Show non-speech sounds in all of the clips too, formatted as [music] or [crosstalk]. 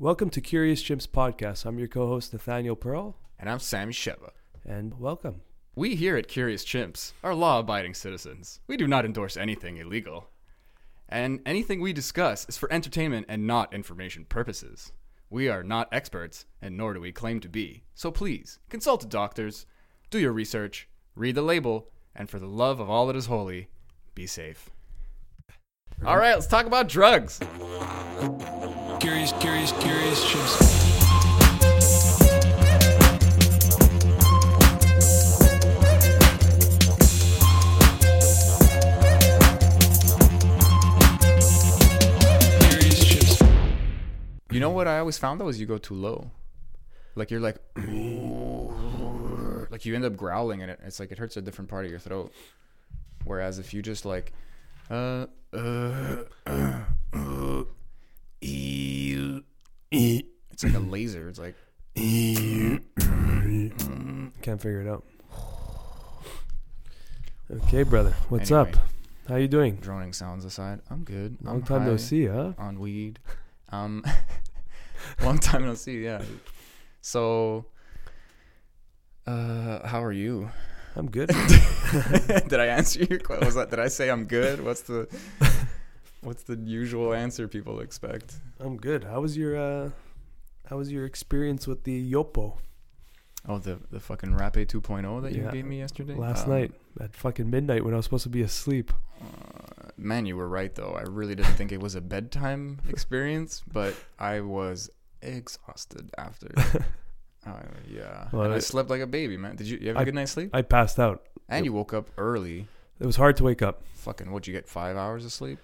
Welcome to Curious Chimps Podcast. I'm your co host, Nathaniel Pearl, And I'm Sammy Sheva. and welcome. We here at Curious Chimps are law abiding citizens. We do not endorse anything illegal. And anything we discuss is for entertainment and not information purposes. We are not experts, and nor do we claim to be. So please, consult the doctors, do your research, read the label, and for the love of all that is holy, be safe. All right, let's talk about drugs. Curious, curious, curious. You know what I always found though is you go too low. Like you're like [clears throat] like you end up growling and it it's like it hurts a different part of your throat. Whereas if you just like uh uh, [clears throat] uh, it's like a laser. It's like Can't figure it out. Okay, brother. What's Anyway. up? How you doing? droning sounds aside. I'm good. Long I'm time no see, huh? On weed. Um [laughs] long time no see, yeah. So uh how are you? I'm good. [laughs] did I answer your question? Was that did I say I'm good? What's the what's the usual answer people expect? I'm good. How was your uh how was your experience with the Yopo Oh, the the fucking Rape 2.0 that you Yeah. gave me yesterday last Um, night at fucking midnight when I was supposed to be asleep? uh, man, you were right though. I really didn't think it was a bedtime [laughs] experience, but I was exhausted after. Uh, [laughs] yeah, Well, and I it- slept like a baby, man. Did you, you have a I- good night's sleep? I passed out. and you woke up early. It was hard to wake up. Fucking, what'd you get? Five hours of sleep?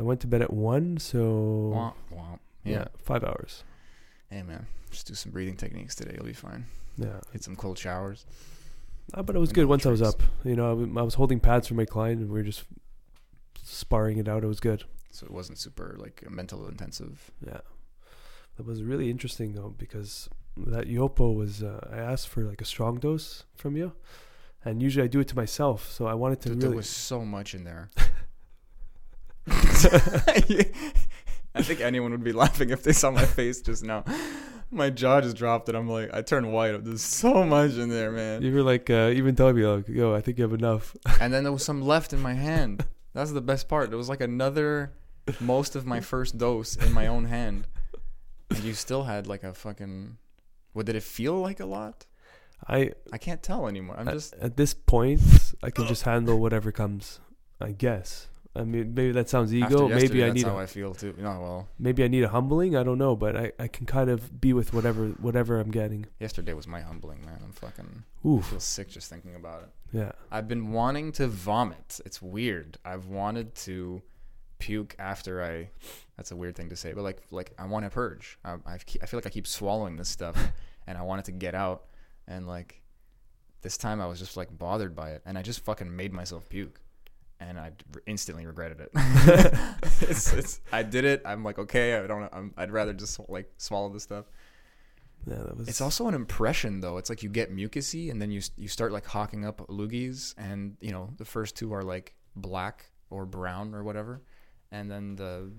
I went to bed at one, so Womp, womp. yeah, Yeah. five hours. Hey, man, just do some breathing techniques today. You'll be fine. Yeah, Hit some cold showers. Uh, but it was good once I was up. You know, I w- I was holding pads for my client, and we were just sparring it out. It was good. So it wasn't super like mental intensive. Yeah, that was really interesting though because that Yopo was. Uh, I asked for like a strong dose from you, and usually I do it to myself. So I wanted to Dude, really. There was so much in there. [laughs] [laughs] I think anyone would be laughing if they saw my face just now. My jaw just dropped, and I'm like, I turned white. There's so much in there, man. you were like uh, even telling me like, "Yo, I think you have enough." And then there was some left in my hand. That's the best part. There was like another, most of my first dose in my own hand, and you still had like a fucking. What did it feel like a lot? I I can't tell anymore. I'm at, just. at this point I can just handle whatever comes. I guess. I mean, maybe that sounds ego. Maybe I that's need. how A, I feel too. No, well, maybe I need a humbling. I don't know, but I, I can kind of be with whatever whatever I'm getting. yesterday was my humbling, man. I'm fucking. I Oof. feel sick just thinking about it. Yeah. I've been wanting to vomit. It's weird. I've wanted to puke after I. That's a weird thing to say, but like, like I want to purge. I, I've, I feel like I keep swallowing this stuff, [laughs] and I want it to get out. And like, this time I was just like bothered by it, and I just fucking made myself puke, and I instantly regretted it. [laughs] it's, [laughs] it's, I did it. I'm like, okay, I don't. I'm, I'd rather just like swallow this stuff. Yeah, that was. It's also an impression though. It's like you get mucusy and then you you start like hawking up loogies and you know the first two are like black or brown or whatever, and then the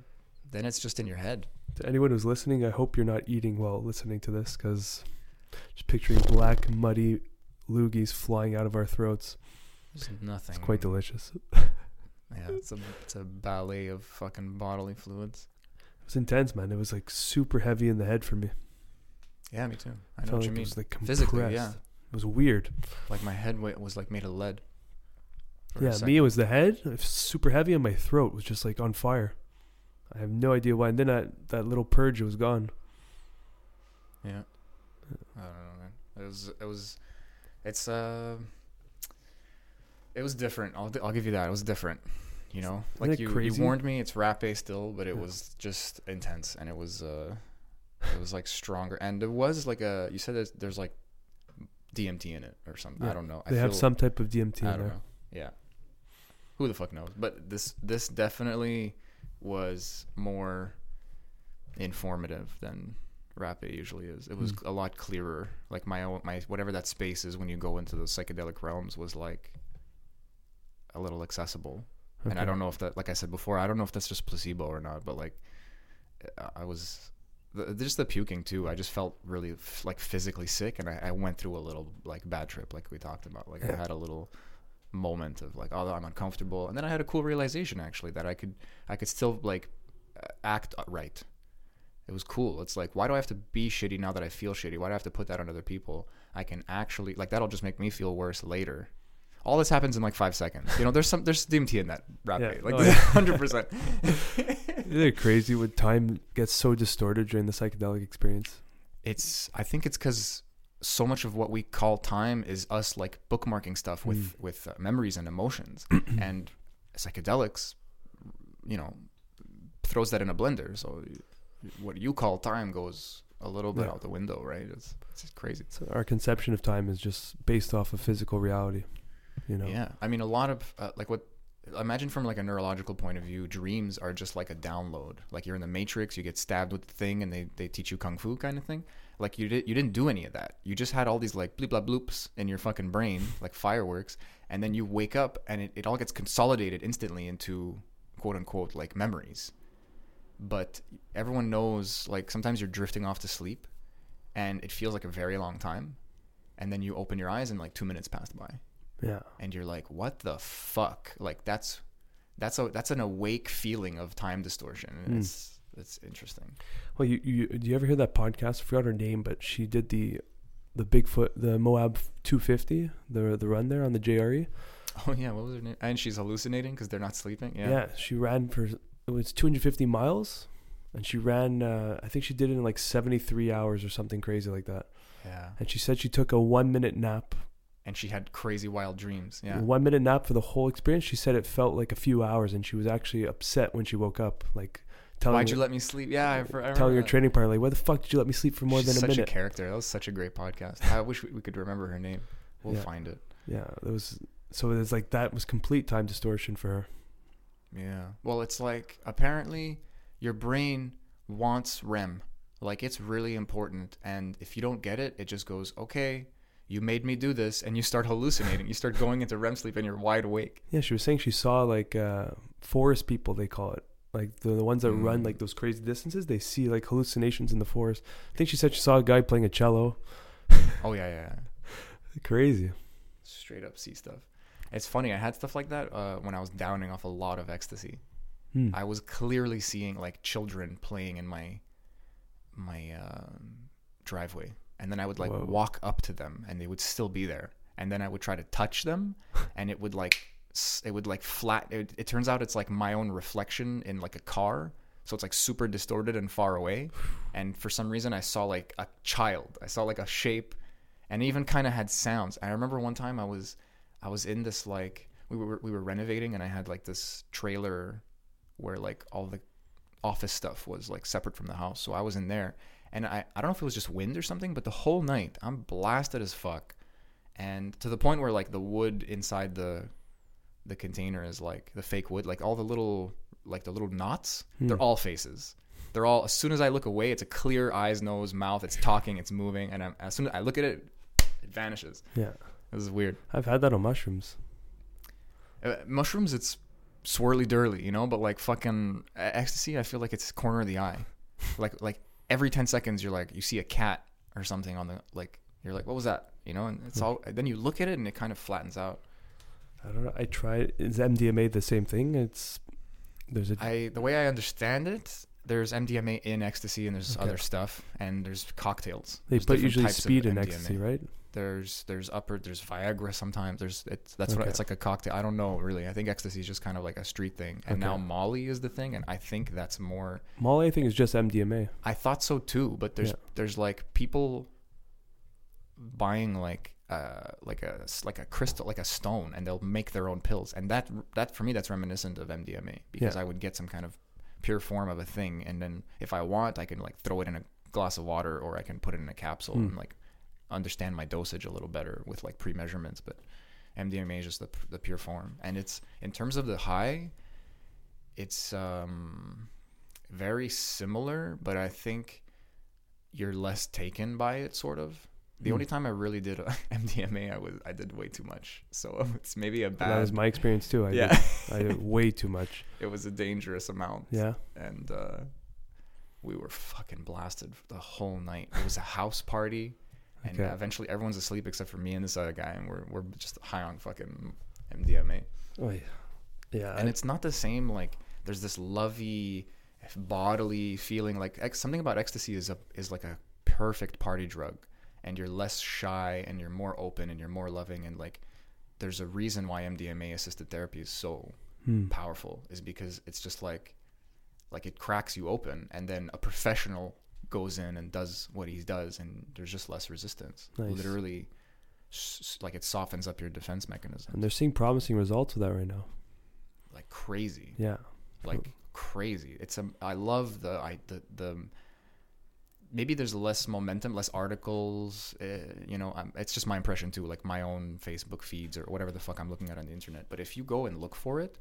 then it's just in your head. To anyone who's listening, I hope you're not eating while listening to this because just picturing black, muddy loogies flying out of our throats. There's nothing. It's quite delicious. [laughs] Yeah, it's a it's a ballet of fucking bodily fluids. It was intense, man. It was like super heavy in the head for me. Yeah, me too. I I know what like you it mean. was like compressed. Physically, yeah. It was weird. Like my head was like made of lead. Yeah, me it was the head. It was super heavy, and my throat was just like on fire. I have no idea why. And then that that little purge was gone. Yeah. I don't know, man. It was it was it's uh it was different. I'll I'll give you that. It was different. You know, Isn't like you, crazy? you warned me. It's rap still, but it Yeah. was just intense, and it was uh, it was like stronger, and it was like a. You said there's, there's like DMT in it or something. Yeah. I don't know. They I have feel- some type of DMT I in don't there. know. Yeah. Who the fuck knows? But this this definitely was more informative than rap usually is. It was Hmm. a lot clearer. Like my own my whatever that space is when you go into those psychedelic realms was like a little accessible. And I don't know if that like I said before, I don't know if that's just placebo or not, but like I- was the, just the puking too. I just felt really f- like physically sick, and I, I went through a little like bad trip, like we talked about. Like I had a little moment of like, oh, I'm uncomfortable, and then I had a cool realization actually that I could I could still like act right. It was cool. It's like, why do I have to be shitty now that I feel shitty? Why do I have to put that on other people? I can actually like that'll just make me feel worse later. All this happens in like five seconds. You know, there's some there's DMT in that rap Yeah. Like Oh, [laughs] yeah. hundred [laughs] percent. Isn't it crazy when time gets so distorted during the psychedelic experience? It's I think it's because so much of what we call time is us like bookmarking stuff with with uh, memories and emotions, [clears throat] and psychedelics, you know, throws that in a blender. So what you call time goes a little bit Yeah. out the window, right? It's it's crazy. So our conception of time is just based off of physical reality. You know. Yeah, I mean, a lot of uh, like what. Imagine from like a neurological point of view, dreams are just like a download. Like you're in the Matrix, you get stabbed with the thing, and they, they teach you kung fu kind of thing. Like you did you didn't do any of that. You just had all these like bleep blah bloops in your fucking brain, [laughs] like fireworks, and then you wake up and it, it all gets consolidated instantly into quote unquote like memories. But everyone knows like sometimes you're drifting off to sleep, and it feels like a very long time, and then you open your eyes and like two minutes passed by Yeah. and you're like, what the fuck? Like that's that's a that's an awake feeling of time distortion. And Mm. It's it's interesting. Well, you, you do you ever hear that podcast? I forgot her name, but she did the the Bigfoot, the Moab 250, the the run there on the JRE. [laughs] Oh yeah, what was her name? And she's hallucinating because they're not sleeping. Yeah. Yeah. she ran for it was 250 miles, and she ran. Uh, I think she did it in like 73 hours or something crazy like that. Yeah. And she said she took a one minute nap. And she had crazy wild dreams. Yeah. One minute nap for the whole experience. She said it felt like a few hours, and she was actually upset when she woke up, like telling Why'd you her, let me sleep? Yeah, I, I remember telling her that. training partner, like, "Why the fuck did you let me sleep for more She's than a such minute?" a character. That was such a great podcast. I wish we, we could remember her name. We'll Yeah. find it. yeah, it was. So it's like that was complete time distortion for her. Yeah. Well, it's like apparently your brain wants REM. Like it's really important. And if you don't get it, it just goes, okay, you made me do this. And you start hallucinating. you start going into REM sleep and you're wide awake. Yeah, she was saying she saw like uh, forest people, they call it. Like the, the ones that run Mm. like those crazy distances, they see like hallucinations in the forest. I think she said she saw a guy playing a cello. [laughs] Oh, yeah, yeah. yeah. [laughs] Crazy. Straight up see stuff. It's funny. I had stuff like that uh, when I was downing off a lot of ecstasy. Hmm. I was clearly seeing like children playing in my my um, driveway, and then I would like Whoa. walk up to them, and they would still be there, and then I would try to touch them, [laughs] and it would like it would like flat. It, it turns out it's like my own reflection in like a car, so it's like super distorted and far away, [sighs] and for some reason I saw like a child. I saw like a shape, and even kind of had sounds. I remember one time I was I was in this like we were we were renovating, and I had like this trailer where like all the office stuff was like separate from the house. So I was in there and I, I don't know if it was just wind or something, but the whole night I'm blasted as fuck. And to the point where like the wood inside the the container is like the fake wood, like all the little like the little knots, they're all faces. They're all as soon as I look away, it's a clear eyes, nose, mouth, it's talking, it's moving, and I'm, as soon as I look at it, it vanishes. Yeah, This is weird. I've had that on mushrooms. Uh, mushrooms, it's swirly dirly, you know, but like fucking uh, ecstasy, I feel like it's corner of the eye. like like every ten seconds, you're like you see a cat or something on the like you're like what was that, you know, and it's hmm. all. Then you look at it and it kind of flattens out. I don't know. I tried. Is MDMA the same thing? It's there's a I the way I understand it, there's MDMA in ecstasy and there's Okay. other stuff and there's cocktails. they There's put usually speed in ecstasy, right? There's there's upper there's Viagra sometimes. There's it's that's what it's like a cocktail. I don't know really. I think ecstasy is just kind of like a street thing, and now Molly is the thing, and I think that's more Molly, I think, is just MDMA. I thought so too, but there's Yeah. there's like people buying like uh like a like a crystal like a stone and they'll make their own pills and that that for me that's reminiscent of MDMA because Yeah. I would get some kind of pure form of a thing and then if I want I can like throw it in a glass of water or I can put it in a capsule Hmm. and like understand my dosage a little better with like pre-measurements but MDMA is just the the pure form and it's in terms of the high it's um very similar, but I think you're less taken by it, sort of. The Hmm. only time I really did MDMA, [laughs] I was I did way too much, so [laughs] it's maybe a bad. that was my experience too. I yeah, did, I did [laughs] way too much. it was a dangerous amount. Yeah. and uh, we were fucking blasted the whole night. It was a house party, and Okay. eventually everyone's asleep except for me and this other guy, and we're we're just high on fucking MDMA. Oh yeah, yeah. And it's not the same. Like there's this lovey, bodily feeling. Like ex- something about ecstasy is a is like a perfect party drug, and you're less shy and you're more open and you're more loving and like. There's a reason why MDMA assisted therapy is so Hmm. powerful is because it's just like like it cracks you open and then a professional goes in and does what he does and there's just less resistance Nice. literally like it softens up your defense mechanism and they're seeing promising results with that right now. like crazy Yeah. like crazy it's a i love the i the the maybe there's less momentum less articles uh, you know um, it's just my impression too like my own facebook feeds or whatever the fuck i'm looking at on the internet but if you go and look for it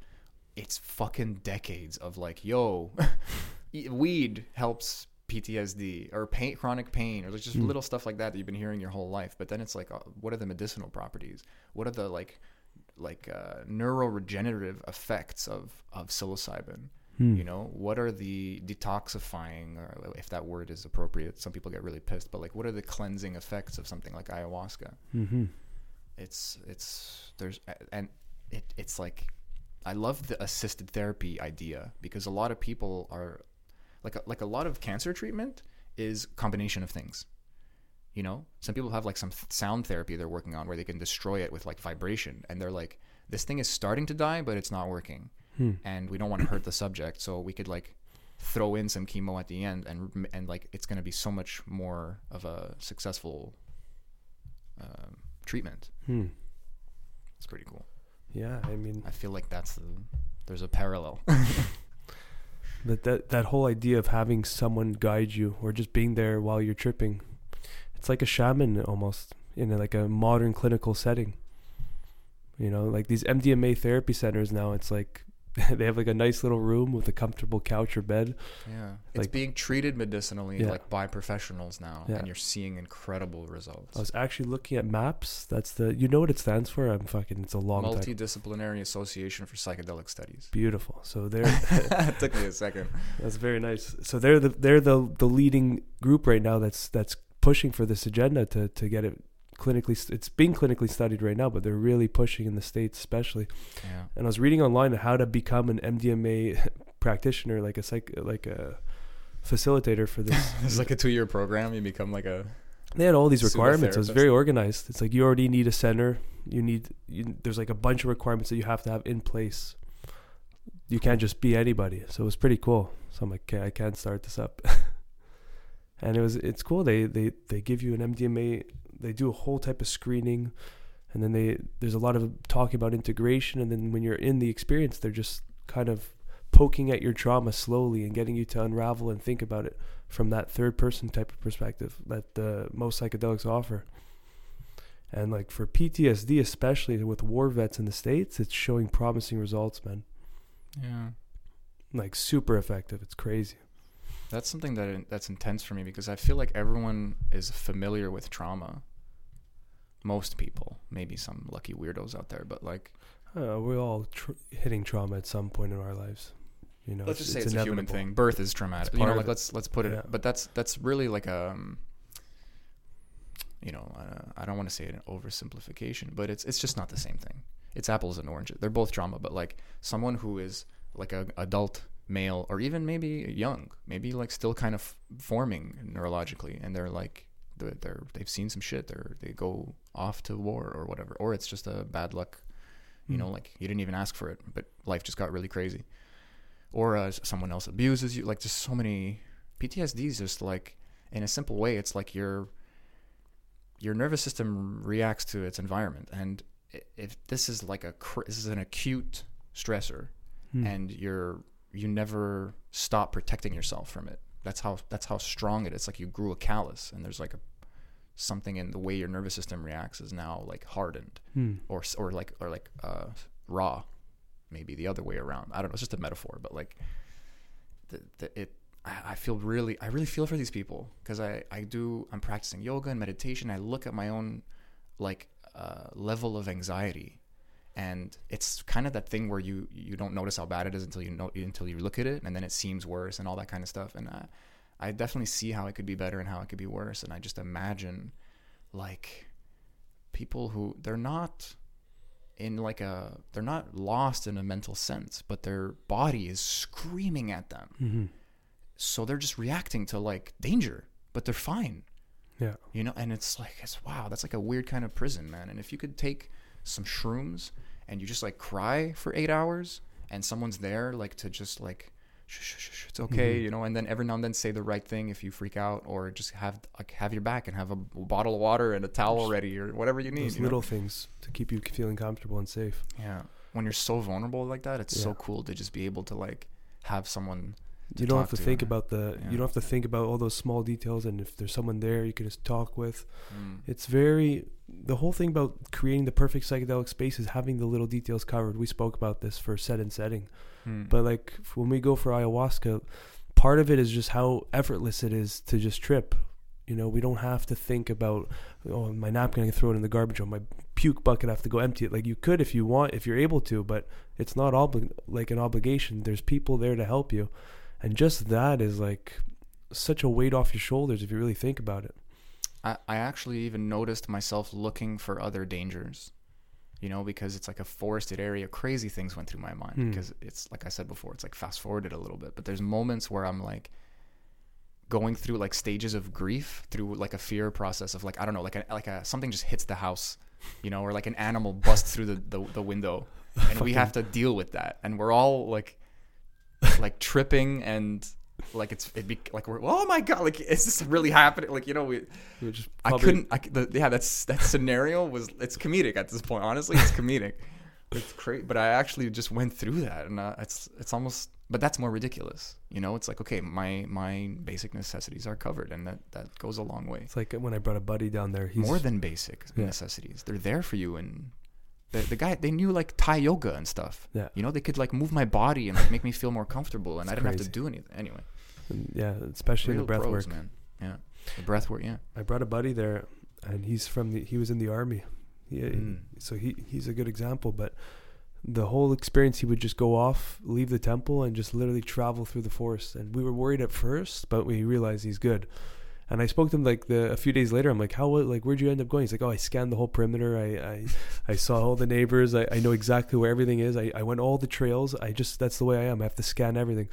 it's fucking decades of like yo [laughs] weed helps ptsd or pain chronic pain or just Mm. little stuff like that that you've been hearing your whole life but then it's like uh, what are the medicinal properties what are the like like uh, neuroregenerative effects of of psilocybin Hmm. you know what are the detoxifying or if that word is appropriate some people get really pissed but like what are the cleansing effects of something like ayahuasca Mm-hmm. it's it's there's and it it's like I love the assisted therapy idea because a lot of people are like a, like a lot of cancer treatment is combination of things. You know, some people have like some th- sound therapy they're working on where they can destroy it with like vibration and they're like this thing is starting to die but it's not working. Hmm. And we don't want to hurt the subject, so we could like throw in some chemo at the end and and like it's going to be so much more of a successful um, treatment. Hmm. It's pretty cool. Yeah. I mean, I feel like that's the there's a parallel. [laughs] that that that whole idea of having someone guide you or just being there while you're tripping, it's like a shaman almost in a, like a modern clinical setting. You know, like these MDMA therapy centers now, it's like [laughs] they have like a nice little room with a comfortable couch or bed. yeah, it's Like- being treated medicinally Yeah. like by professionals now, Yeah. and you're seeing incredible results. I was actually looking at MAPS. That's the you know what it stands for. I'm fucking. It's a long time. Multidisciplinary Association for Psychedelic Studies. Beautiful. So they're [laughs] [laughs] it took me a second. That's very nice. So they're the they're the the leading group right now that's that's pushing for this agenda to to get it clinically. It's being clinically studied right now, but they're really pushing in the states, especially. Yeah, And I was reading online how to become an MDMA [laughs] practitioner, like a psych, like a facilitator for this. [laughs] it's like a two-year program. You become like a they had all these requirements. It was very organized. It's like you already need a center. You need you, there's like a bunch of requirements that you have to have in place. You can't just be anybody. So it was pretty cool. So I'm like, okay, I can't start this up. [laughs] and it was it's cool. They they they give you an MDMA. They do a whole type of screening, and then they there's a lot of talking about integration. And then when you're in the experience, they're just kind of poking at your trauma slowly and getting you to unravel and think about it from that third person type of perspective that the most psychedelics offer. And like for PTSD, especially with war vets in the states, it's showing promising results, man. yeah. Like super effective. It's crazy. That's something that that's intense for me because I feel like everyone is familiar with trauma. Most people, maybe some lucky weirdos out there, but like Uh, we're all tr- hitting trauma at some point in our lives. You know, let's just say it's, a human thing. Birth is traumatic. You know, like let's let's put it. Yeah. But that's that's really like a, um, you know, uh, I don't want to say an oversimplification, but it's it's just not the same thing. It's apples and oranges. They're both trauma, but like someone who is like a adult male or even maybe young, maybe like still kind of forming neurologically, and they're like they're, they're they've seen some shit. They're they go off to war or whatever, or it's just a bad luck. You know, Mm. like you didn't even ask for it, but life just got really crazy or uh, someone else abuses you. Like just so many PTSD is just like in a simple way, it's like your your nervous system reacts to its environment, and if this is like a this is an acute stressor, Hmm. and you're you never stop protecting yourself from it. That's how that's how strong it is. Like you grew a callus, and there's like a something in the way your nervous system reacts is now like hardened Hmm. or or like or like uh, raw, maybe the other way around. I don't know. It's just a metaphor, but like the, the it. I I feel really, I really feel for these people because I I do I'm practicing yoga and meditation. I look at my own like uh, level of anxiety, and it's kind of that thing where you you don't notice how bad it is until you know until you look at it, and then it seems worse and all that kind of stuff. And I I definitely see how it could be better and how it could be worse. And I just imagine like people who they're not in like a they're not lost in a mental sense, but their body is screaming at them. Mm-hmm. So they're just reacting to like danger, but they're fine. Yeah. You know, and it's like it's wow, that's like a weird kind of prison, man. And if you could take some shrooms and you just like cry for eight hours and someone's there like to just like shh, shh, shh, shh, it's okay, Mhm. you know, and then every now and then say the right thing if you freak out or just have like have your back and have a bottle of water and a towel ready or whatever you need. Those you know? little things to keep you feeling comfortable and safe. Yeah. When you're so vulnerable like that, it's so cool to just be able to like have someone You don't have to to think about the. yeah. You don't have to think about all those small details, and if there's someone there, you can just talk with. mm, It's very the whole thing about creating the perfect psychedelic space is having the little details covered. We spoke about this for set and setting, mm, but like when we go for ayahuasca, part of it is just how effortless it is to just trip. You know, we don't have to think about oh my napkin I can throw it in the garbage or my puke bucket I have to go empty it. Like you could if you want if you're able to, but it's not obli- like an obligation. There's people there to help you, and just that is like such a weight off your shoulders if you really think about it. I, I actually even noticed myself looking for other dangers, you know, because it's like a forested area. Crazy things went through my mind Hmm. because it's like I said before, it's like fast forwarded a little bit. But there's moments where I'm like going through like stages of grief through like a fear process of like I don't know, like a, like a something just hits the house, you know, or like an animal busts through the the, the window, [laughs] and we have to deal with that, and we're all like like tripping and. Like it's it be like we're oh my god like is this really happening like you know we is I probably- couldn't. I, the, yeah, that's that scenario was it's comedic at this point. Honestly, it's comedic. it's great, but I actually just went through that, and uh, it's it's almost. But that's more ridiculous. You know, it's like okay, my my basic necessities are covered, and that that goes a long way. It's like when I brought a buddy down there. He's more than basic Yeah. necessities. They're there for you, and the the guy they knew like Thai yoga and stuff. Yeah. You know, they could like move my body and like make me feel more comfortable, and I didn't have to do anything anyway. yeah, especially Real the breath pros, work. man. Yeah, the breath work. Yeah. I brought a buddy there, and he's from the. He was in the army. He, Mm. So he he's a good example. But the whole experience, he would just go off, leave the temple, and just literally travel through the forest. And we were worried at first, but we realized he's good. And I spoke to him like the a few days later. I'm like, how like where'd you end up going? He's like, oh, I scanned the whole perimeter. I I, I saw all the neighbors. I, I know exactly where everything is. I, I went all the trails. I just that's the way I am. I have to scan everything.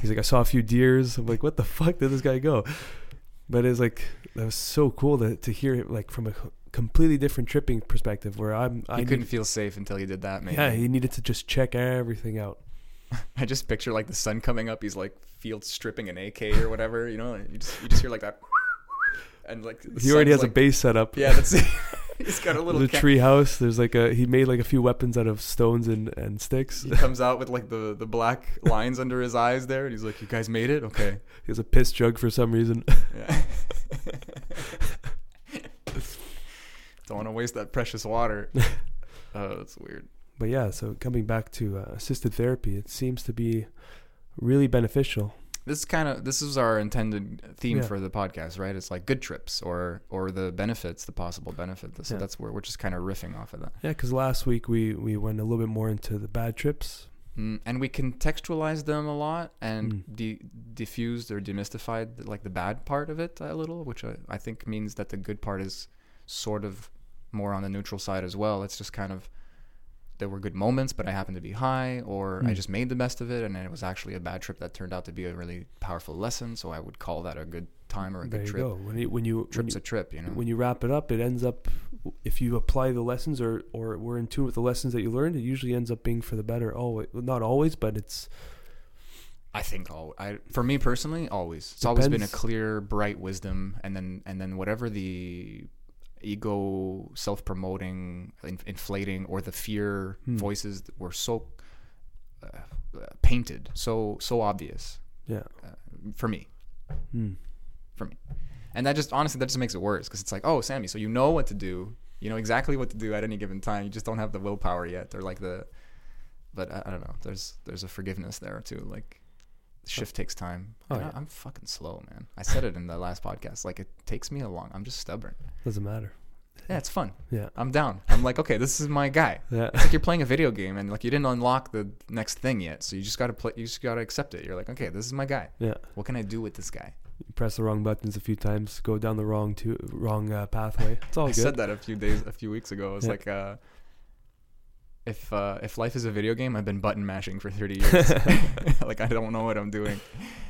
He's like, I saw a few deers. I'm like, what the fuck did this guy go? But it's like that was so cool to to hear it like from a completely different tripping perspective where I'm I couldn't need- feel safe until he did that, maybe. yeah he needed to just check everything out. [laughs] I just picture like the sun coming up. He's like field stripping an AK or whatever, you know. You just you just hear like that, and like He already has a base set up. Yeah, that's it. [laughs] [laughs] He's got a little. A ca- tree house. There's like a he made like a few weapons out of stones and and sticks. He comes out with like the the black lines under his eyes there, and he's like, "You guys made it, okay." [laughs] He has a piss jug for some reason. Yeah. Don't want to waste that precious water. Oh, that's weird. But yeah, so coming back to uh, assisted therapy, it seems to be really beneficial. This kind of this is our intended theme Yeah. for the podcast, right? It's like good trips or or the benefits, the possible benefits. So Yeah. that's where we're just kind of riffing off of that. Yeah, because last week we we went a little bit more into the bad trips. Mm, and we contextualized them a lot and Mm. de- diffused or demystified like the bad part of it a little, which I, I think means that the good part is sort of more on the neutral side as well. It's just kind of there were good moments, but I happened to be high, or I Mm. just made the best of it, and then it was actually a bad trip that turned out to be a really powerful lesson. So I would call that a good time or a There good you trip. go. When you when you when Trip's you, a trip, you know. when you wrap it up, it ends up if you apply the lessons or or we're in tune with the lessons that you learned, it usually ends up being for the better. Oh, not always, but it's I think all I for me personally, always. It's always been a clear, bright wisdom, and then and then whatever the ego, self-promoting, in, inflating, or the fear Hmm. voices that were so uh, uh, painted, so so obvious yeah. uh, for me, Mm. for me, and that just honestly that just makes it worse because it's like, oh, Sammy, so you know what to do, you know exactly what to do at any given time, you just don't have the willpower yet, or like the, but I, I don't know. There's there's a forgiveness there too, like. Shift takes time. Oh, I- yeah. I'm fucking slow, man. I said it in the last podcast. Like it takes me a long. I'm just stubborn. Doesn't matter. Yeah, it's fun. Yeah. I'm down. I'm like, okay, this is my guy. Yeah. It's like you're playing a video game and like you didn't unlock the next thing yet, so you just gotta play. You just gotta accept it. You're like, okay, this is my guy. Yeah. What can I do with this guy? You press the wrong buttons a few times, go down the wrong to wrong uh, pathway. It's all [laughs] I good. said that a few days, a few weeks ago. It's Yeah. like, uh, if uh, if life is a video game, I've been button mashing for 30 years. [laughs] [laughs] like I don't know what I'm doing,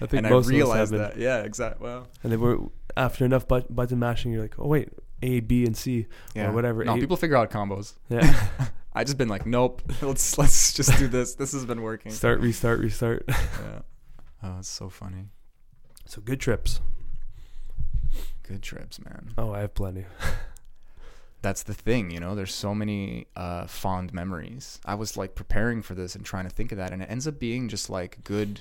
I think and I most us realized that. Yeah, exactly. Well, And then we're after enough but- button mashing, you're like, oh wait, A, B, and C. yeah, whatever, No, eight- people figure out combos. Yeah. [laughs] I just been like, nope. Let's let's just do this. This has been working. Start, restart, restart. Yeah. Oh, it's so funny. So good trips. Good trips, man. Oh, I have plenty. That's the thing, you know. There's so many uh, fond memories. I was like preparing for this and trying to think of that, and it ends up being just like good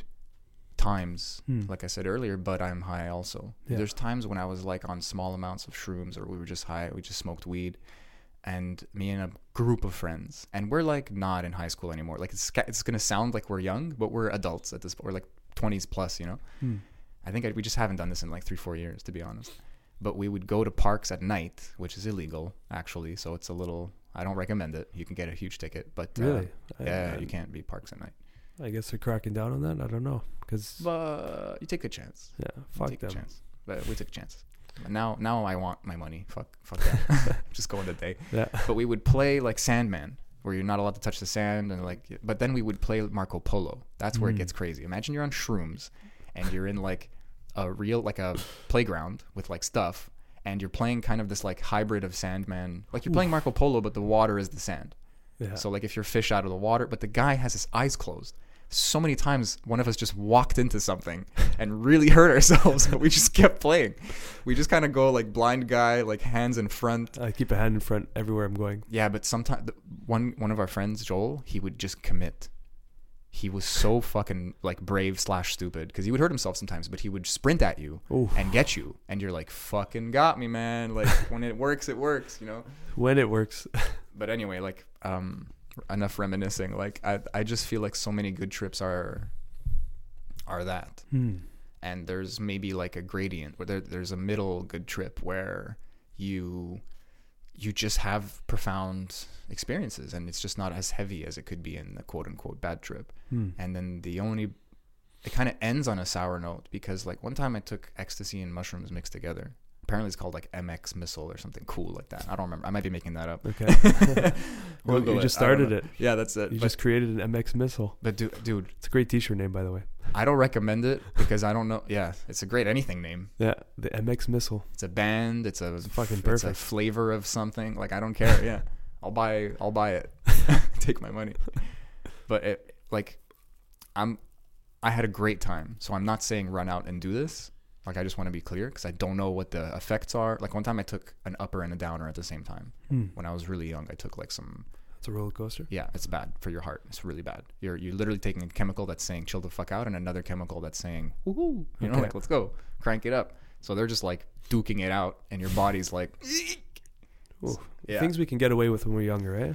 times, Hmm. like I said earlier. But I'm high also. Yeah. There's times when I was like on small amounts of shrooms, or we were just high. We just smoked weed, and me and a group of friends, and we're like not in high school anymore. Like it's it's gonna sound like we're young, but we're adults at this. point. We're like 20s plus, you know. Hmm. I think I, we just haven't done this in like three, four years, to be honest. But we would go to parks at night, which is illegal, actually. So it's a little. I don't recommend it. You can get a huge ticket, but uh, Really? yeah, I, you can't be parks at night. I guess they're cracking down on that. I don't know. Because, But you take a chance. yeah, You fuck take a them. chance. But we took chances. But now, now I want my money. Fuck, fuck [laughs] that. [laughs] just going today. Yeah. But we would play like Sandman, where you're not allowed to touch the sand, and like. But then we would play Marco Polo. That's where it Mm. gets crazy. Imagine you're on shrooms, and you're in like a real like a playground with like stuff, and you're playing kind of this like hybrid of Sandman. Like you're playing Marco Polo, but the water is the sand. Yeah. So like if you're fish out of the water, but the guy has his eyes closed. So many times one of us just walked into something and really hurt ourselves, [laughs] but we just kept playing. We just kind of go like blind guy, like hands in front. I keep a hand in front everywhere I'm going. Yeah, but sometimes one one of our friends, Joel, he would just commit. He was so fucking like brave slash stupid because he would hurt himself sometimes, but he would sprint at you Ooh. and get you, and you're like, "Fucking got me, man!" Like [laughs] when it works, it works, you know When it works. [laughs] but anyway, like um enough reminiscing. Like I I just feel like so many good trips are are that. Hmm. And there's maybe like a gradient where there, there's a middle good trip where you you just have profound experiences and it's just not as heavy as it could be in the quote unquote bad trip. Hmm. And then the only it kind of ends on a sour note because like one time I took ecstasy and mushrooms mixed together. Apparently it's called like MX missile or something cool like that. I don't remember. I might be making that up. Okay. [laughs] [laughs] well, you just started it. Yeah, that's it. You but, just created an MX missile. but dude, dude, It's a great T-shirt name, by the way. I don't recommend it because I don't know. Yeah, it's a great anything name. Yeah, the MX missile. It's a band. It's a It's fucking It's a flavor of something. Like I don't care. [laughs] Yeah, I'll buy. I'll buy it. Take my money. But it, like, I'm. I had a great time. So I'm not saying run out and do this. Like I just want to be clear because I don't know what the effects are. Like one time I took an upper and a downer at the same time. Hmm. When I was really young, I took like some It's a roller coaster. Yeah, it's bad for your heart. It's really bad. You're you're literally taking a chemical that's saying chill the fuck out and another chemical that's saying woohoo. You know, Okay. like let's go, crank it up. So they're just like duking it out, and your body's like, Ooh. yeah. Things we can get away with when we're younger, eh?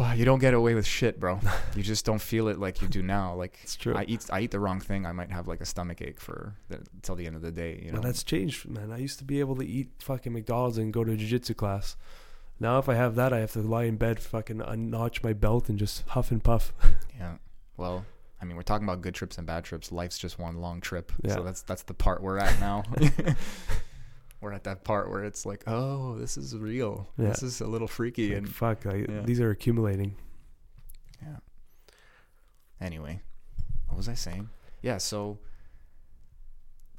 But you don't get away with shit, bro. [laughs] you just don't feel it like you do now. Like It's true. I eat I eat the wrong thing, I might have like a stomach ache for the, till the end of the day. You know, Well, that's changed, man. I used to be able to eat fucking McDonald's and go to jiu-jitsu class. Now, if I have that, I have to lie in bed, fucking unnotch my belt, and just huff and puff. [laughs] yeah. Well. I mean, we're talking about good trips and bad trips. Life's just one long trip. Yeah. So that's that's the part we're at now. [laughs] we're at that part where it's like, oh, this is real. Yeah. This is a little freaky. Like, and fuck, I, yeah. these are accumulating. yeah. Anyway, what was I saying? Yeah. So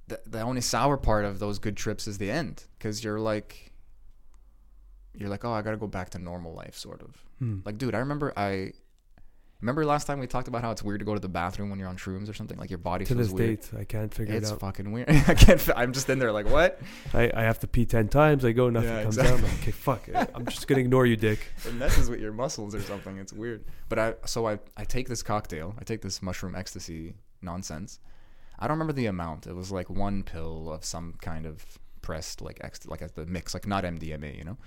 the the only sour part of those good trips is the end, because you're like, you're like, oh, I gotta go back to normal life, sort of. Hmm. Like, dude, I remember I. Remember last time we talked about how it's weird to go to the bathroom when you're on shrooms or something? Like your body feels weird. to feels this weird. date, I can't figure It's it out. It's fucking weird. [laughs] I can't. fi- I'm just in there like, what? I, I have to pee ten times. I go, nothing Yeah, comes exactly. down. I'm like, okay, fuck. it. I'm just gonna ignore you, dick. [laughs] It messes with your muscles or something. It's weird. But I so I I take this cocktail. I take this mushroom ecstasy nonsense. I don't remember the amount. It was like one pill of some kind of pressed like ext- like at the mix, like not MDMA, you know,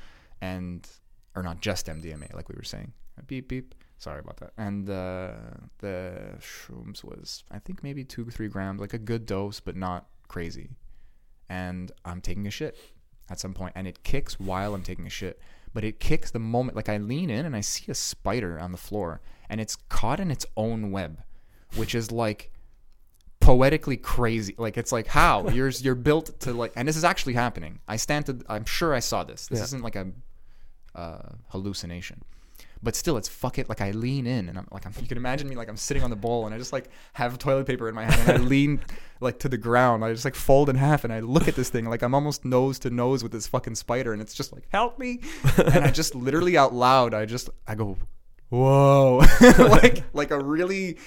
and or not just MDMA, like we were saying. Beep beep. Sorry about that. And uh, the shrooms was I think maybe two three grams, like a good dose, but not crazy. And I'm taking a shit at some point, and it kicks while I'm taking a shit. But it kicks the moment, like I lean in and I see a spider on the floor, and it's caught in its own web, which is like poetically crazy. Like it's like how [laughs] you're you're built to like, and this is actually happening. I stand to. I'm sure I saw this. This Yeah. isn't like a uh, hallucination. But still, it's fuck it. Like I lean in, and I'm like, I'm, you can imagine me like I'm sitting on the bowl, and I just like have toilet paper in my hand, and I lean [laughs] like to the ground. I just like fold in half, and I look at this thing like I'm almost nose to nose with this fucking spider, and it's just like, help me! and I just literally out loud, I just I go, whoa, [laughs] like like a really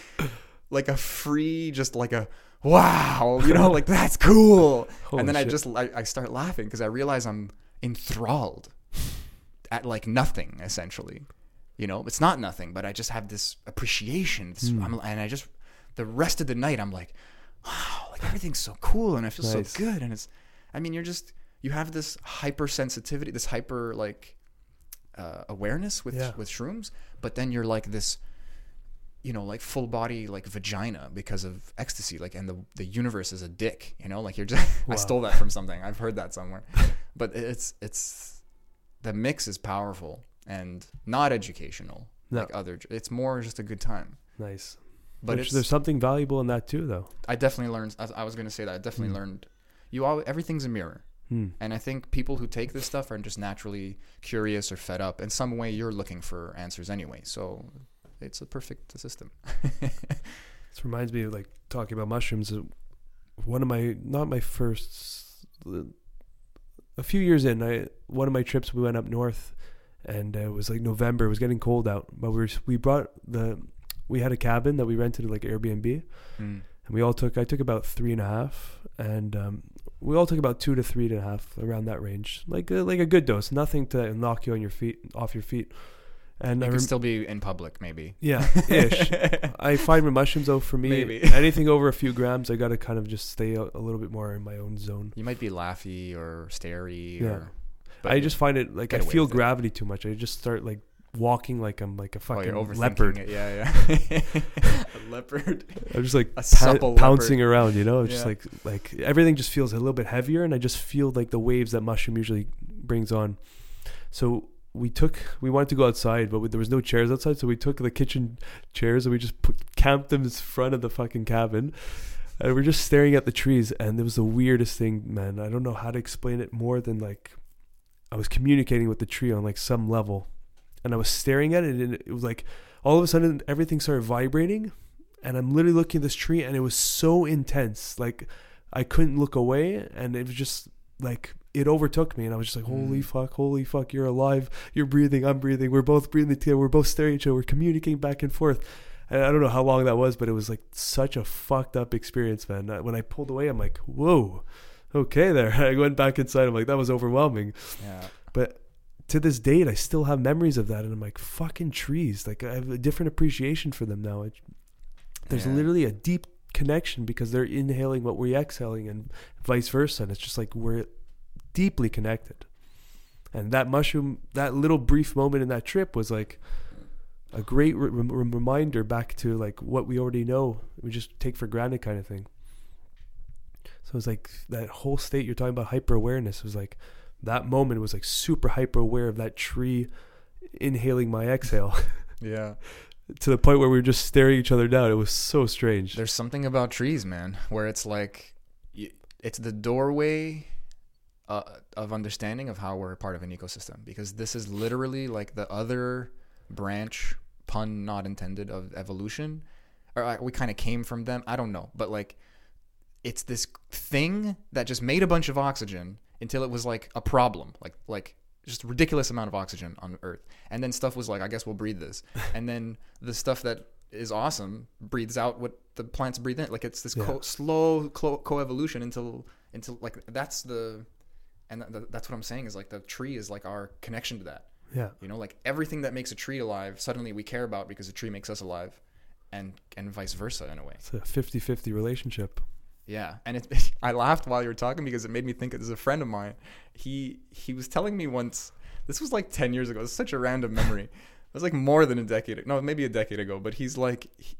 like a free, just like a wow, you know, like that's cool. Holy and then I just I, I start laughing because I realize I'm enthralled at like nothing essentially. You know, it's not nothing, but I just have this appreciation, this. I'm, and I just the rest of the night I'm like, wow, like everything's so cool and I feel Nice. so good, and it's, I mean, you're just you have this hypersensitivity, this hyper like uh, awareness with Yeah. with shrooms, but then you're like this, you know, like full body like vagina because of ecstasy, like, and the the universe is a dick, you know, like you're just. [laughs] I stole that from something. I've heard that somewhere, [laughs] but it's it's the mix is powerful and not educational No. like other. It's more just a good time. Nice. But There's, there's something valuable in that too, though. I definitely learned. I, I was gonna say that I definitely Hmm. learned. You all everything's a mirror. Hmm. And I think people who take this stuff are just naturally curious or fed up. In some way, you're looking for answers anyway. So it's a perfect system. [laughs] This reminds me of like talking about mushrooms. uh, One of my not my first, a few years in, I one of my trips we went up north, and uh, it was like November. It was getting cold out, but we were, we brought the we had a cabin that we rented like Airbnb, and we all took I took about three and a half, and um, we all took about two to three and a half around that range, like a, like a good dose, nothing to knock you on your feet off your feet. And I You rem- still be in public, maybe. yeah, [laughs] ish. I find with mushrooms though, for me, Maybe. [laughs] anything over a few grams, I gotta kind of just stay a, a little bit more in my own zone. You might be laughy or starey. Yeah. Or, but I just find it like I feel with it. gravity too much. I just start like walking like I'm like a oh, fucking you're leopard. it. Yeah, yeah. [laughs] a leopard. I'm just like A pa- pouncing around, you know. It's just like like everything just feels a little bit heavier, and I just feel like the waves that mushroom usually brings on. So we took we wanted to go outside, but we, there was no chairs outside, so we took the kitchen chairs and we just put camped them in front of the fucking cabin. And we're just staring at the trees, and it was the weirdest thing, man. I don't know how to explain it more than like I was communicating with the tree on like some level, and I was staring at it, and it was like all of a sudden everything started vibrating, and I'm literally looking at this tree, and it was so intense, like I couldn't look away, and it was just like it overtook me, and I was just like, "Holy Mm. fuck, holy fuck, you're alive, you're breathing, I'm breathing, we're both breathing together, we're both staring at each other, we're communicating back and forth." And I don't know how long that was, but it was like such a fucked up experience, man. When I pulled away, I'm like, "Whoa." Okay, there. [laughs] I went back inside. I'm like, that was overwhelming Yeah. but to this date, I still have memories of that, and I'm like, fucking trees. Like I have a different appreciation for them now. It, there's Yeah. literally a deep connection because they're inhaling what we're exhaling, and vice versa. And it's just like we're deeply connected. And that mushroom, that little brief moment in that trip was like a great re- rem- reminder back to like what we already know. We just take for granted kind of thing. So it's like that whole state you're talking about hyper awareness was like that moment was like super hyper aware of that tree inhaling my exhale [laughs] Yeah. to the point where we were just staring each other down. It was so strange. There's something about trees, man, where it's like it's the doorway uh, of understanding of how we're part of an ecosystem because this is literally like the other branch pun not intended of evolution or uh, we kind of came from them i don't know but like it's this thing that just made a bunch of oxygen until it was like a problem like like just ridiculous amount of oxygen on earth. And then stuff was like i guess we'll breathe this. [laughs] And then the stuff that is awesome breathes out what the plants breathe in. Like it's this co- slow co- coevolution until until like that's the and th- that's what i'm saying is like the tree is like our connection to that. Yeah. you know like everything that makes a tree alive suddenly we care about because the tree makes us alive and and vice versa in a way. It's a 50-50 relationship. Yeah, and it, [laughs] I laughed while you were talking because it made me think. There's a friend of mine. He he was telling me once. This was like ten years ago. It's such a random memory. [laughs] It was like more than a decade. No, maybe a decade ago. But he's like, he,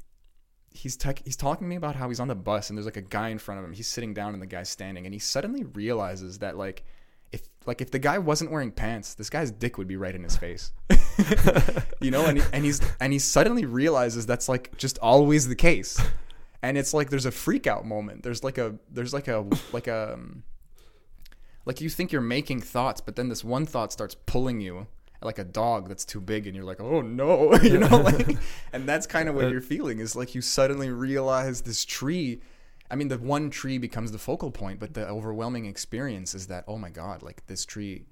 he's tech, he's talking to me about how he's on the bus and there's like a guy in front of him. He's sitting down and the guy's standing, and he suddenly realizes that like. If like if the guy wasn't wearing pants, this guy's dick would be right in his face, [laughs] you know, and he, and he's and he suddenly realizes that's like just always the case, and it's like there's a freak out moment. There's like a there's like a [laughs] like a um, like you think you're making thoughts, but then this one thought starts pulling you like a dog that's too big and you're like oh no [laughs] you know like and that's kind of what you're feeling is like you suddenly realize this tree i mean the one tree becomes the focal point but the overwhelming experience is that oh my god like this tree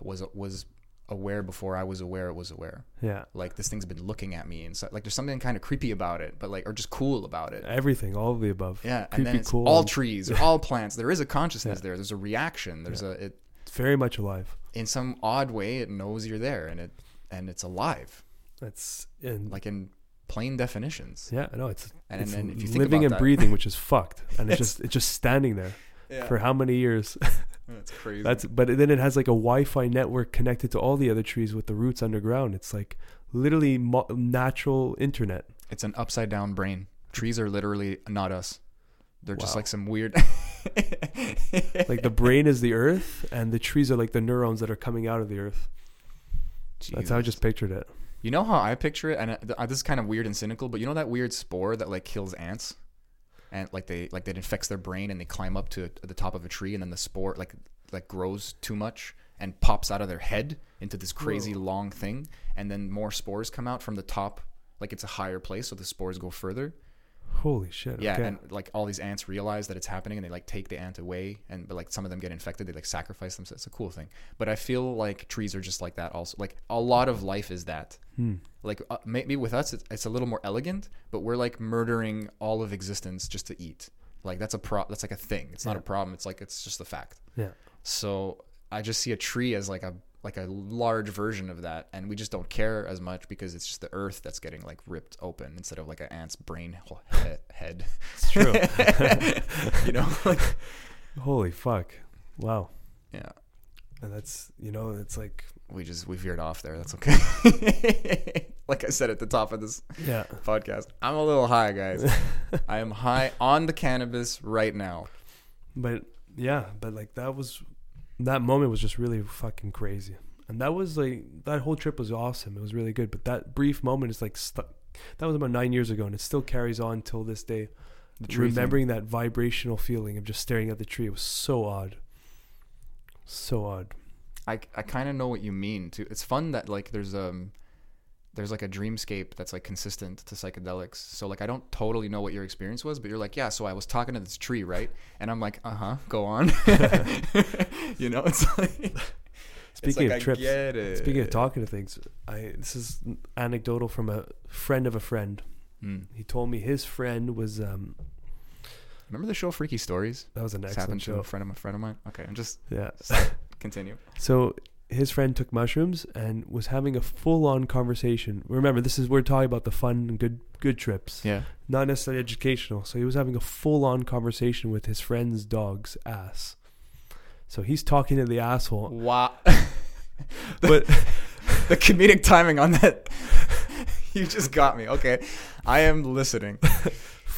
was was aware before i was aware it was aware Yeah. like this thing's been looking at me and so like there's something kind of creepy about it but like or just cool about it Everything, all of the above. yeah Creepy, and then it's cool. all trees or [laughs] all plants there is a consciousness Yeah. there there's a reaction there's a it it's very much alive. in some odd way it knows you're there and it and it's alive That's and like in plain definitions yeah, I know it's, And it's then if you think living and that- breathing, which is fucked, and it's It's- [laughs] just it's just standing there yeah for how many years? [laughs] that's crazy That's but then it has like a Wi-Fi network connected to all the other trees with the roots underground. It's like literally mo- natural internet. it's an upside down brain trees are literally not us they're just like some weird [laughs] Like the brain is the earth, and the trees are like the neurons that are coming out of the earth. That's how I just pictured it. you know how i picture it and uh, uh, this is kind of weird and cynical but you know that weird spore that like kills ants and like they like that infects their brain and they climb up to the top of a tree and then the spore like like grows too much and pops out of their head into this crazy long thing and then more spores come out from the top like it's a higher place so the spores go further Holy shit! yeah okay. and like all these ants realize that it's happening and they like take the ant away and but like some of them get infected they like sacrifice them so it's a cool thing but i feel like trees are just like that also like a lot of life is that Hmm. Like uh, maybe with us it's, it's a little more elegant but we're like murdering all of existence just to eat. Like that's a pro that's like a thing. It's not a problem. It's like it's just a fact. Yeah. so i just see a tree as like a like a large version of that and we just don't care as much because it's just the earth that's getting like ripped open instead of like an ant's brain head. It's true. [laughs] you know? Like [laughs] Holy fuck! Wow. yeah. And that's you know it's like we just we veered off there. That's okay [laughs] [laughs] like i said at the top of this yeah. podcast i'm a little high guys [laughs] i am high on the cannabis right now But yeah, but like that was that moment was just really fucking crazy. And that was like that whole trip was awesome. It was really good. But that brief moment is like stuck. That was about nine years ago, and it still carries on till this day. the tree thing. Remembering that vibrational feeling of just staring at the tree it was so odd. So odd. I, I kind of know what you mean too. It's fun that like there's um there's like a dreamscape that's like consistent to psychedelics. So like I don't totally know what your experience was, but you're like, yeah. So I was talking to this tree, right? And I'm like, uh huh. Go on. [laughs] [laughs] you know, it's like it's Speaking like, of trips. Speaking of talking to things, I this is anecdotal from a friend of a friend. Mm. He told me his friend was um remember the show Freaky Stories? that was an This excellent happened to show. a friend of a friend of mine. Okay, and just Yeah. continue. [laughs] So his friend took mushrooms and was having a full-on conversation. Remember, this is we're talking about the fun and good good trips, Yeah. not necessarily educational. So he was having a full-on conversation with his friend's dog's ass. So he's talking to the asshole, Wow. [laughs] [laughs] but [laughs] the comedic timing on that. you just got me. Okay, I am listening.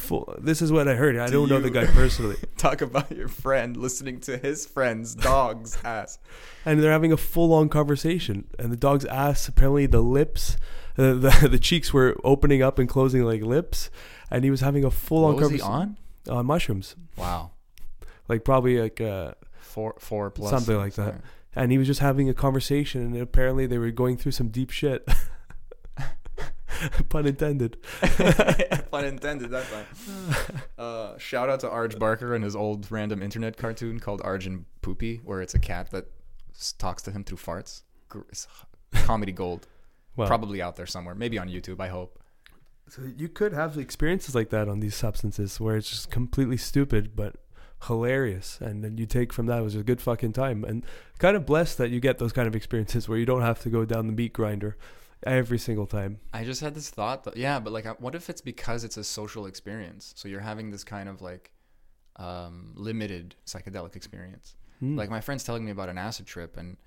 Full, this is what I heard. I Do don't know the guy personally, [laughs] Talk about your friend listening to his friend's dog's [laughs] ass. and they're having a full-on conversation. And the dog's ass, apparently, the lips, uh, the [laughs] the cheeks were opening up and closing like lips, and he was having a was he conversation on? on mushrooms, Wow, like probably like. Uh, four four plus Something like that. And he was just having a conversation and apparently they were going through some deep shit [laughs] pun intended [laughs] [laughs] Pun intended that time. Uh, shout out to Arj Barker and his old random internet cartoon called Arj and Poopy, where it's a cat that talks to him through farts. It's comedy gold. well Probably out there somewhere. Maybe on YouTube. I hope. so you could have experiences like that on these substances where it's just completely stupid but hilarious and then you take from that it was a good fucking time and kind of blessed that you get those kind of experiences where you don't have to go down the meat grinder every single time I just had this thought. That, yeah, but like, what if it's because it's a social experience? So you're having this kind of like um, limited psychedelic experience. Hmm. Like my friend's telling me about an acid trip, and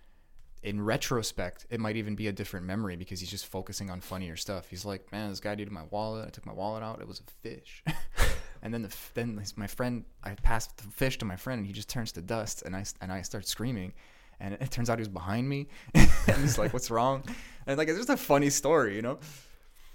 in retrospect, it might even be a different memory because he's just focusing on funnier stuff. He's like, "Man, this guy did my wallet. I took my wallet out. It was a fish." [laughs] and then the then my friend, I passed the fish to my friend, and he just turns to dust, and I and I start screaming. And it turns out he was behind me, [laughs] and he's like, "What's wrong?" And like, it's just a funny story, you know.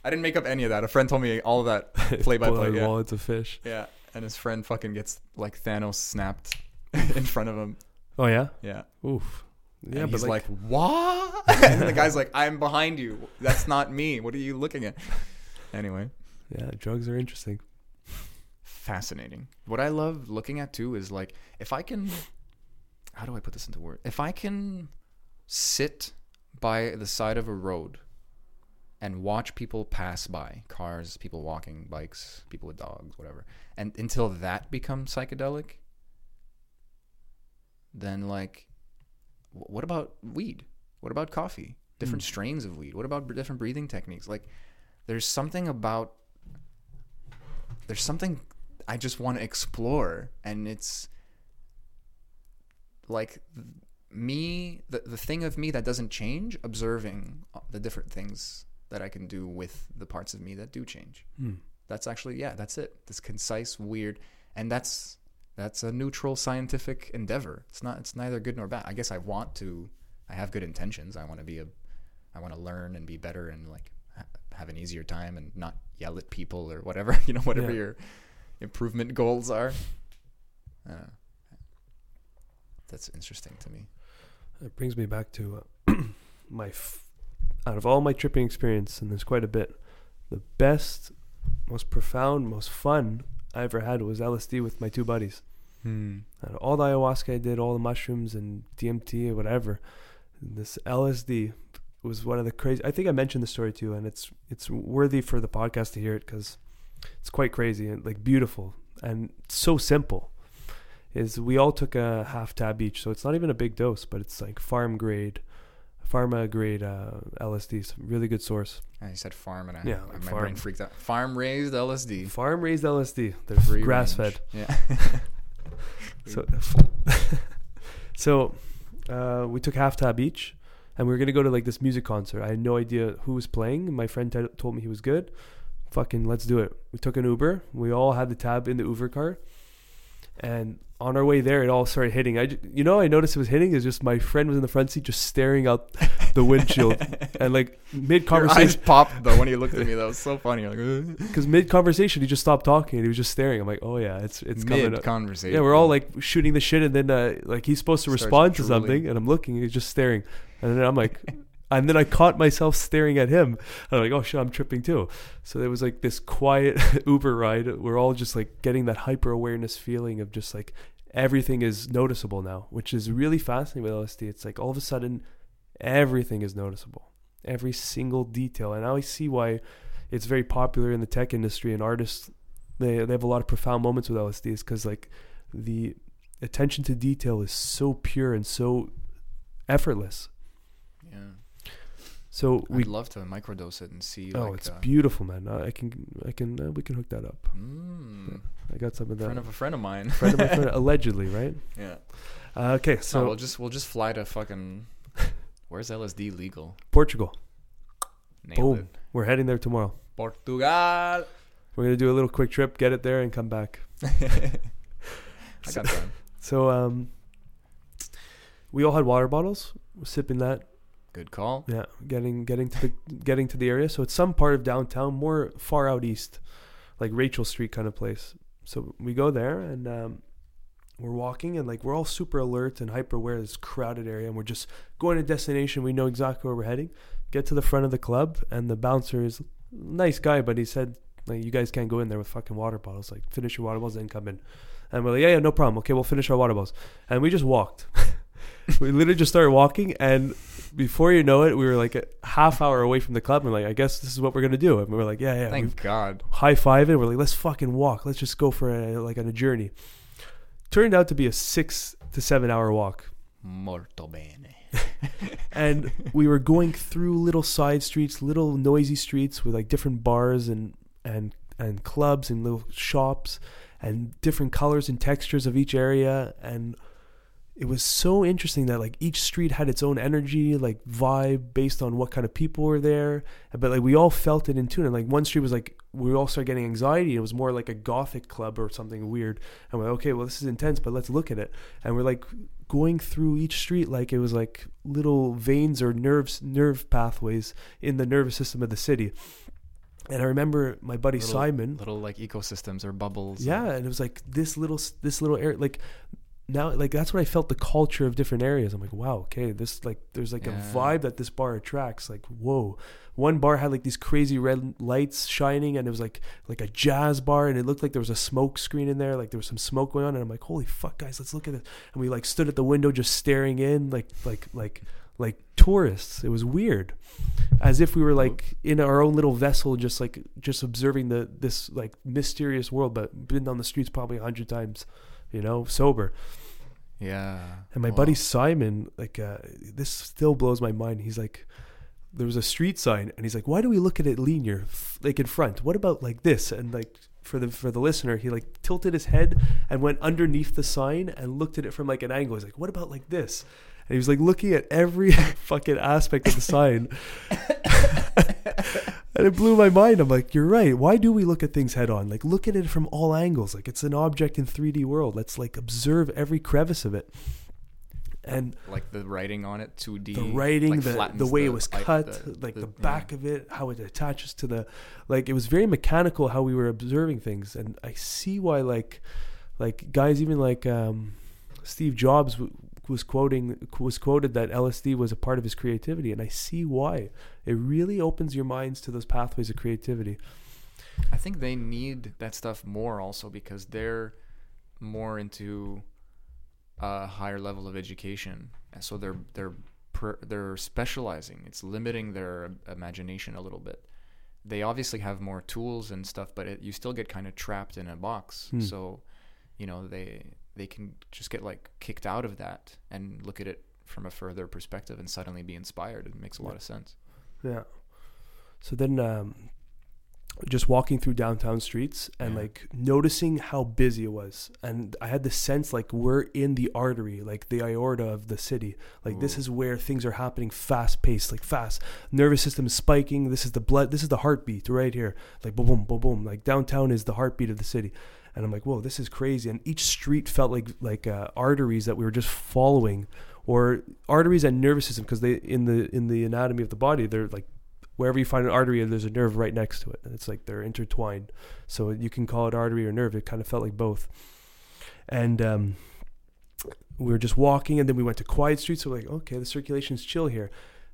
I didn't make up any of that. A friend told me all of that [laughs] play by play. Yeah. wallets of fish. yeah, and his friend fucking gets like Thanos snapped [laughs] in front of him. Oh yeah. Yeah, Oof. Yeah, and but he's like, like, "What?" and the guy's like, "I'm behind you. That's not me. What are you looking at?" Anyway, yeah, drugs are interesting. fascinating. What I love looking at too is like if I can how do I put this into words? If I can sit by the side of a road and watch people pass by, cars, people walking, bikes, people with dogs, whatever. And until that becomes psychedelic, then like what about weed? What about coffee? Different hmm. strains of weed. What about b- different breathing techniques? Like there's something about there's something I just want to explore, and it's like me, the the thing of me that doesn't change, observing uh, the different things that I can do with the parts of me that do change. Hmm. That's actually yeah, that's it. This concise, weird, and that's that's a neutral scientific endeavor. It's not. It's neither good nor bad. I guess I want to. I have good intentions. I want to be a. I want to learn and be better and like ha- have an easier time and not yell at people or whatever. [laughs] You know, whatever Yeah. your improvement goals are. That's interesting to me. It brings me back to uh, [clears throat] my f- out of all my tripping experience, and there's quite a bit. The best, most profound, most fun I ever had was LSD with my two buddies. Hmm. Out of all the ayahuasca I did, all the mushrooms and DMT or whatever, this LSD was one of the crazy. I think I mentioned the story too, and it's it's worthy for the podcast to hear it because it's quite crazy and like beautiful and so simple. Is we all took a half tab each, so it's not even a big dose, but it's like farm grade, pharma grade uh, LSD. Really good source. You said farm, and I, Yeah, my like brain farm. freaked out. Farm raised LSD, Farm raised LSD. They're free grass range. fed. Yeah. [laughs] So, [laughs] so uh, we took half tab each, and we were gonna go to like this music concert. I had no idea who was playing. My friend t- told me he was good. Fucking let's do it. We took an Uber. We all had the tab in the Uber car, and on our way there, it all started hitting. I, you know, I noticed it was hitting. Is just my friend was in the front seat, just staring out the windshield, [laughs] and like mid conversation, popped though when he looked at me. That was so funny. Like, because mid conversation, he just stopped talking and he was just staring. I'm like, oh yeah, it's it's coming. mid conversation. Yeah, we're all like shooting the shit, and then uh, like he's supposed to Starts respond to drooling. something, and I'm looking, and he's just staring, and then I'm like, [laughs] and then I caught myself staring at him, and I'm like, oh shit, I'm tripping too. So there was like this quiet [laughs] Uber ride. We're all just like getting that hyper awareness feeling of just like everything is noticeable now, which is really fascinating with LSD. It's like all of a sudden everything is noticeable, every single detail, and I see why it's very popular in the tech industry and artists. They they have a lot of profound moments with LSD, is because like the attention to detail is so pure and so effortless. Yeah. So we I'd love to microdose it and see. oh, like, it's uh, beautiful, man. I can I can uh, we can hook that up. Mm, I got some of that. friend of a friend of mine. friend of my friend, [laughs] allegedly, right? yeah. Uh, okay, So so we'll just we'll just fly to fucking. [laughs] Where's LSD legal? Portugal. Nailed Boom. it. We're heading there tomorrow. Portugal. We're gonna do a little quick trip, get it there, and come back. [laughs] I got time. So um, we all had water bottles. We're sipping that. Good call. Yeah, getting getting to the getting to the area. So it's some part of downtown, more far out east, like Rachel Street kind of place. So we go there and um, we're walking and like we're all super alert and hyper aware this crowded area, and we're just going to destination. We know exactly where we're heading. Get to the front of the club, and the bouncer is nice guy, but he said like you guys can't go in there with fucking water bottles. Like finish your water bottles, then come in. And we're like, yeah, yeah, no problem. Okay, we'll finish our water bottles. And we just walked. [laughs] we literally just started walking, and before you know it, we were like a half hour away from the club. And like, I guess this is what we're gonna do. And we were like, yeah, yeah. Thank God. high five it. We're like, let's fucking walk. Let's just go for a like on a journey. Turned out to be a six to seven hour walk. Molto bene. [laughs] and we were going through little side streets, little noisy streets with like different bars and and and clubs and little shops and different colors and textures of each area and it was so interesting that like each street had its own energy like vibe based on what kind of people were there. But like we all felt it in tune. And like one street was like we all started getting anxiety. It was more like a gothic club or something weird. And we're like okay well this is intense but let's look at it. And we're like going through each street like it was like little veins or nerves nerve pathways in the nervous system of the city. And I remember my buddy Little- Simon. little like ecosystems or bubbles. Yeah, and it was like this little this little area like now like that's what I felt the culture of different areas. I'm like, wow, okay, this like there's like Yeah. a vibe that this bar attracts. Like, whoa. One bar had like these crazy red lights shining and it was like like a jazz bar and it looked like there was a smoke screen in there, like there was some smoke going on and I'm like, holy fuck guys, let's look at this. And we like stood at the window just staring in like like like like tourists. It was weird. As if we were like in our own little vessel just like just observing the this like mysterious world but been on the streets probably a hundred times, you know, sober. Yeah. And my Wow. buddy Simon, like, uh, this still blows my mind. He's like, there was a street sign, and he's like, why do we look at it linear, like in front? What about like this? And like for the for the listener, he like tilted his head and went underneath the sign and looked at it from like an angle. He's like, what about like this? And he was like looking at every [laughs] fucking aspect of the sign. [laughs] [laughs] and it blew my mind. I'm like, you're right. Why do we look at things head on? Like, look at it from all angles. Like, it's an object in 3D world. Let's like observe every crevice of it. And Like the writing on it, 2D. the writing, like, the, the way it was cut, the- like the, yeah. back of it, how it attaches to the, like it was very mechanical how we were observing things, and I see why like, like guys even like um, Steve Jobs w- was quoting was quoted that LSD was a part of his creativity, and I see why. It really opens your minds to those pathways of creativity. I think they need that stuff more also because they're more into a higher level of education, and so they're they're they're specializing. It's limiting their imagination a little bit. They obviously have more tools and stuff, but it, you still get kind of trapped in a box. Hmm. So, you know, they they can just get like kicked out of that and look at it from a further perspective and suddenly be inspired. It makes a lot of sense. Yeah. So then, um, just walking through downtown streets and Yeah. like noticing how busy it was, and I had the sense like we're in the artery, like the aorta of the city. Like this is where things are happening fast paced, like fast. Nervous system is spiking. This is the blood. This is the heartbeat right here. Like boom, boom, boom, boom. Like downtown is the heartbeat of the city. And I'm like, whoa, this is crazy. And each street felt like like uh, arteries that we were just following, or arteries and nervous system because they in the in the anatomy of the body they're like wherever you find an artery, there's a nerve right next to it. And it's like they're intertwined. So you can call it artery or nerve. It kind of felt like both. And um, we were just walking, and then we went to quiet streets. So we're like, okay, the circulation's chill here.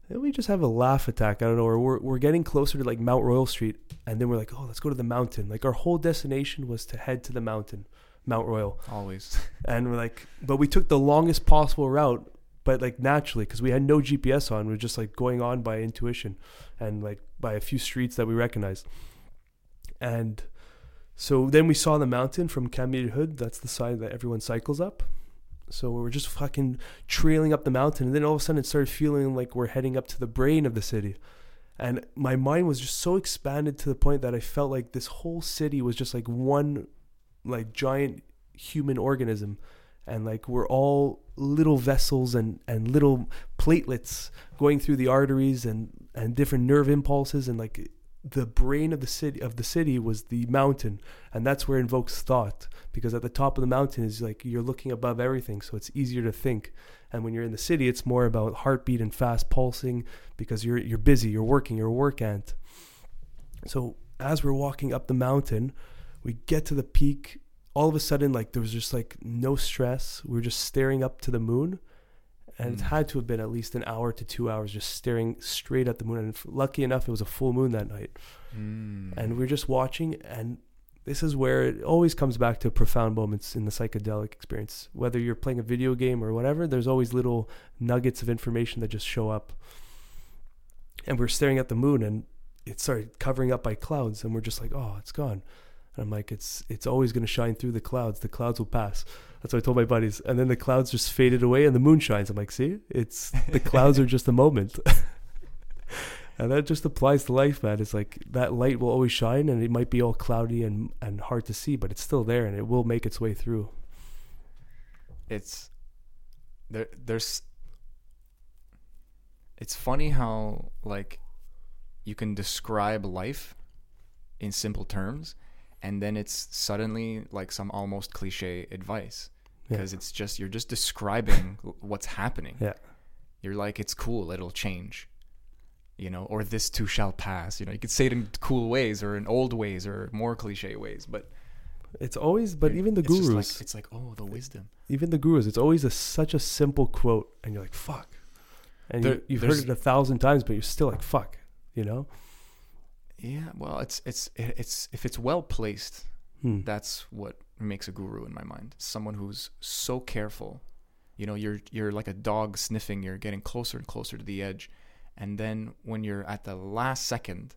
Then we just have a laugh attack. I don't know. Or we're, we're getting closer to like Mount Royal Street. And then we're like, oh, let's go to the mountain. Like our whole destination was to head to the mountain, Mount Royal Always. and we're like but we took the longest possible route but like naturally because we had no gps on we were just like going on by intuition and like by a few streets that we recognized. And so then we saw the mountain from Camillien Houde that's the side that everyone cycles up. So we were just fucking trailing up the mountain and then all of a sudden it started feeling like we're heading up to the brain of the city. And my mind was just so expanded to the point that i felt like this whole city was just like one like giant human organism and like we're all little vessels and and little platelets going through the arteries and and different nerve impulses and like the brain of the city of the city was the mountain and that's where invokes thought because at the top of the mountain is like you're looking above everything so it's easier to think. And when you're in the city it's more about heartbeat and fast pulsing because you're you're busy you're working you're a work ant. So as we're walking up the mountain we get to the peak all of a sudden like there was just like no stress. We were just staring up to the moon and it Mm. had to have been at least an hour to two hours just staring straight at the moon and f- lucky enough it was a full moon that night. Mm. and we are just watching and this is where it always comes back to profound moments in the psychedelic experience. Whether you're playing a video game or whatever there's always little nuggets of information that just show up. And we're staring at the moon and it started covering up by clouds and we're just like oh it's gone and i'm like it's it's always going to shine through the clouds. The clouds will pass. That's what i told my buddies. And then the clouds just faded away and the moon shines. I'm like see? It's the clouds are just a moment. [laughs] And that just applies to life man. It's like that light will always shine and it might be all cloudy and and hard to see but it's still there and it will make its way through. It's there there's it's funny how like you can describe life in simple terms and then it's suddenly like some almost cliche advice Yeah. because it's just you're just describing what's happening Yeah. you're like it's cool it'll change you know, or this too shall pass. You know, you could say it in cool ways or in old ways or more cliche ways, but It's always, but even the it's gurus, like, it's like oh, the wisdom. even the gurus, it's always a, such a simple quote, and you're like, fuck. And There- you, you've heard it a thousand times, but you're still like, fuck, you know? Yeah, well, it's it's it's if it's well placed, Hmm. that's what makes a guru in my mind. Someone who's so careful. You know, you're you're like a dog sniffing, you're getting closer and closer to the edge. And then when you're at the last second,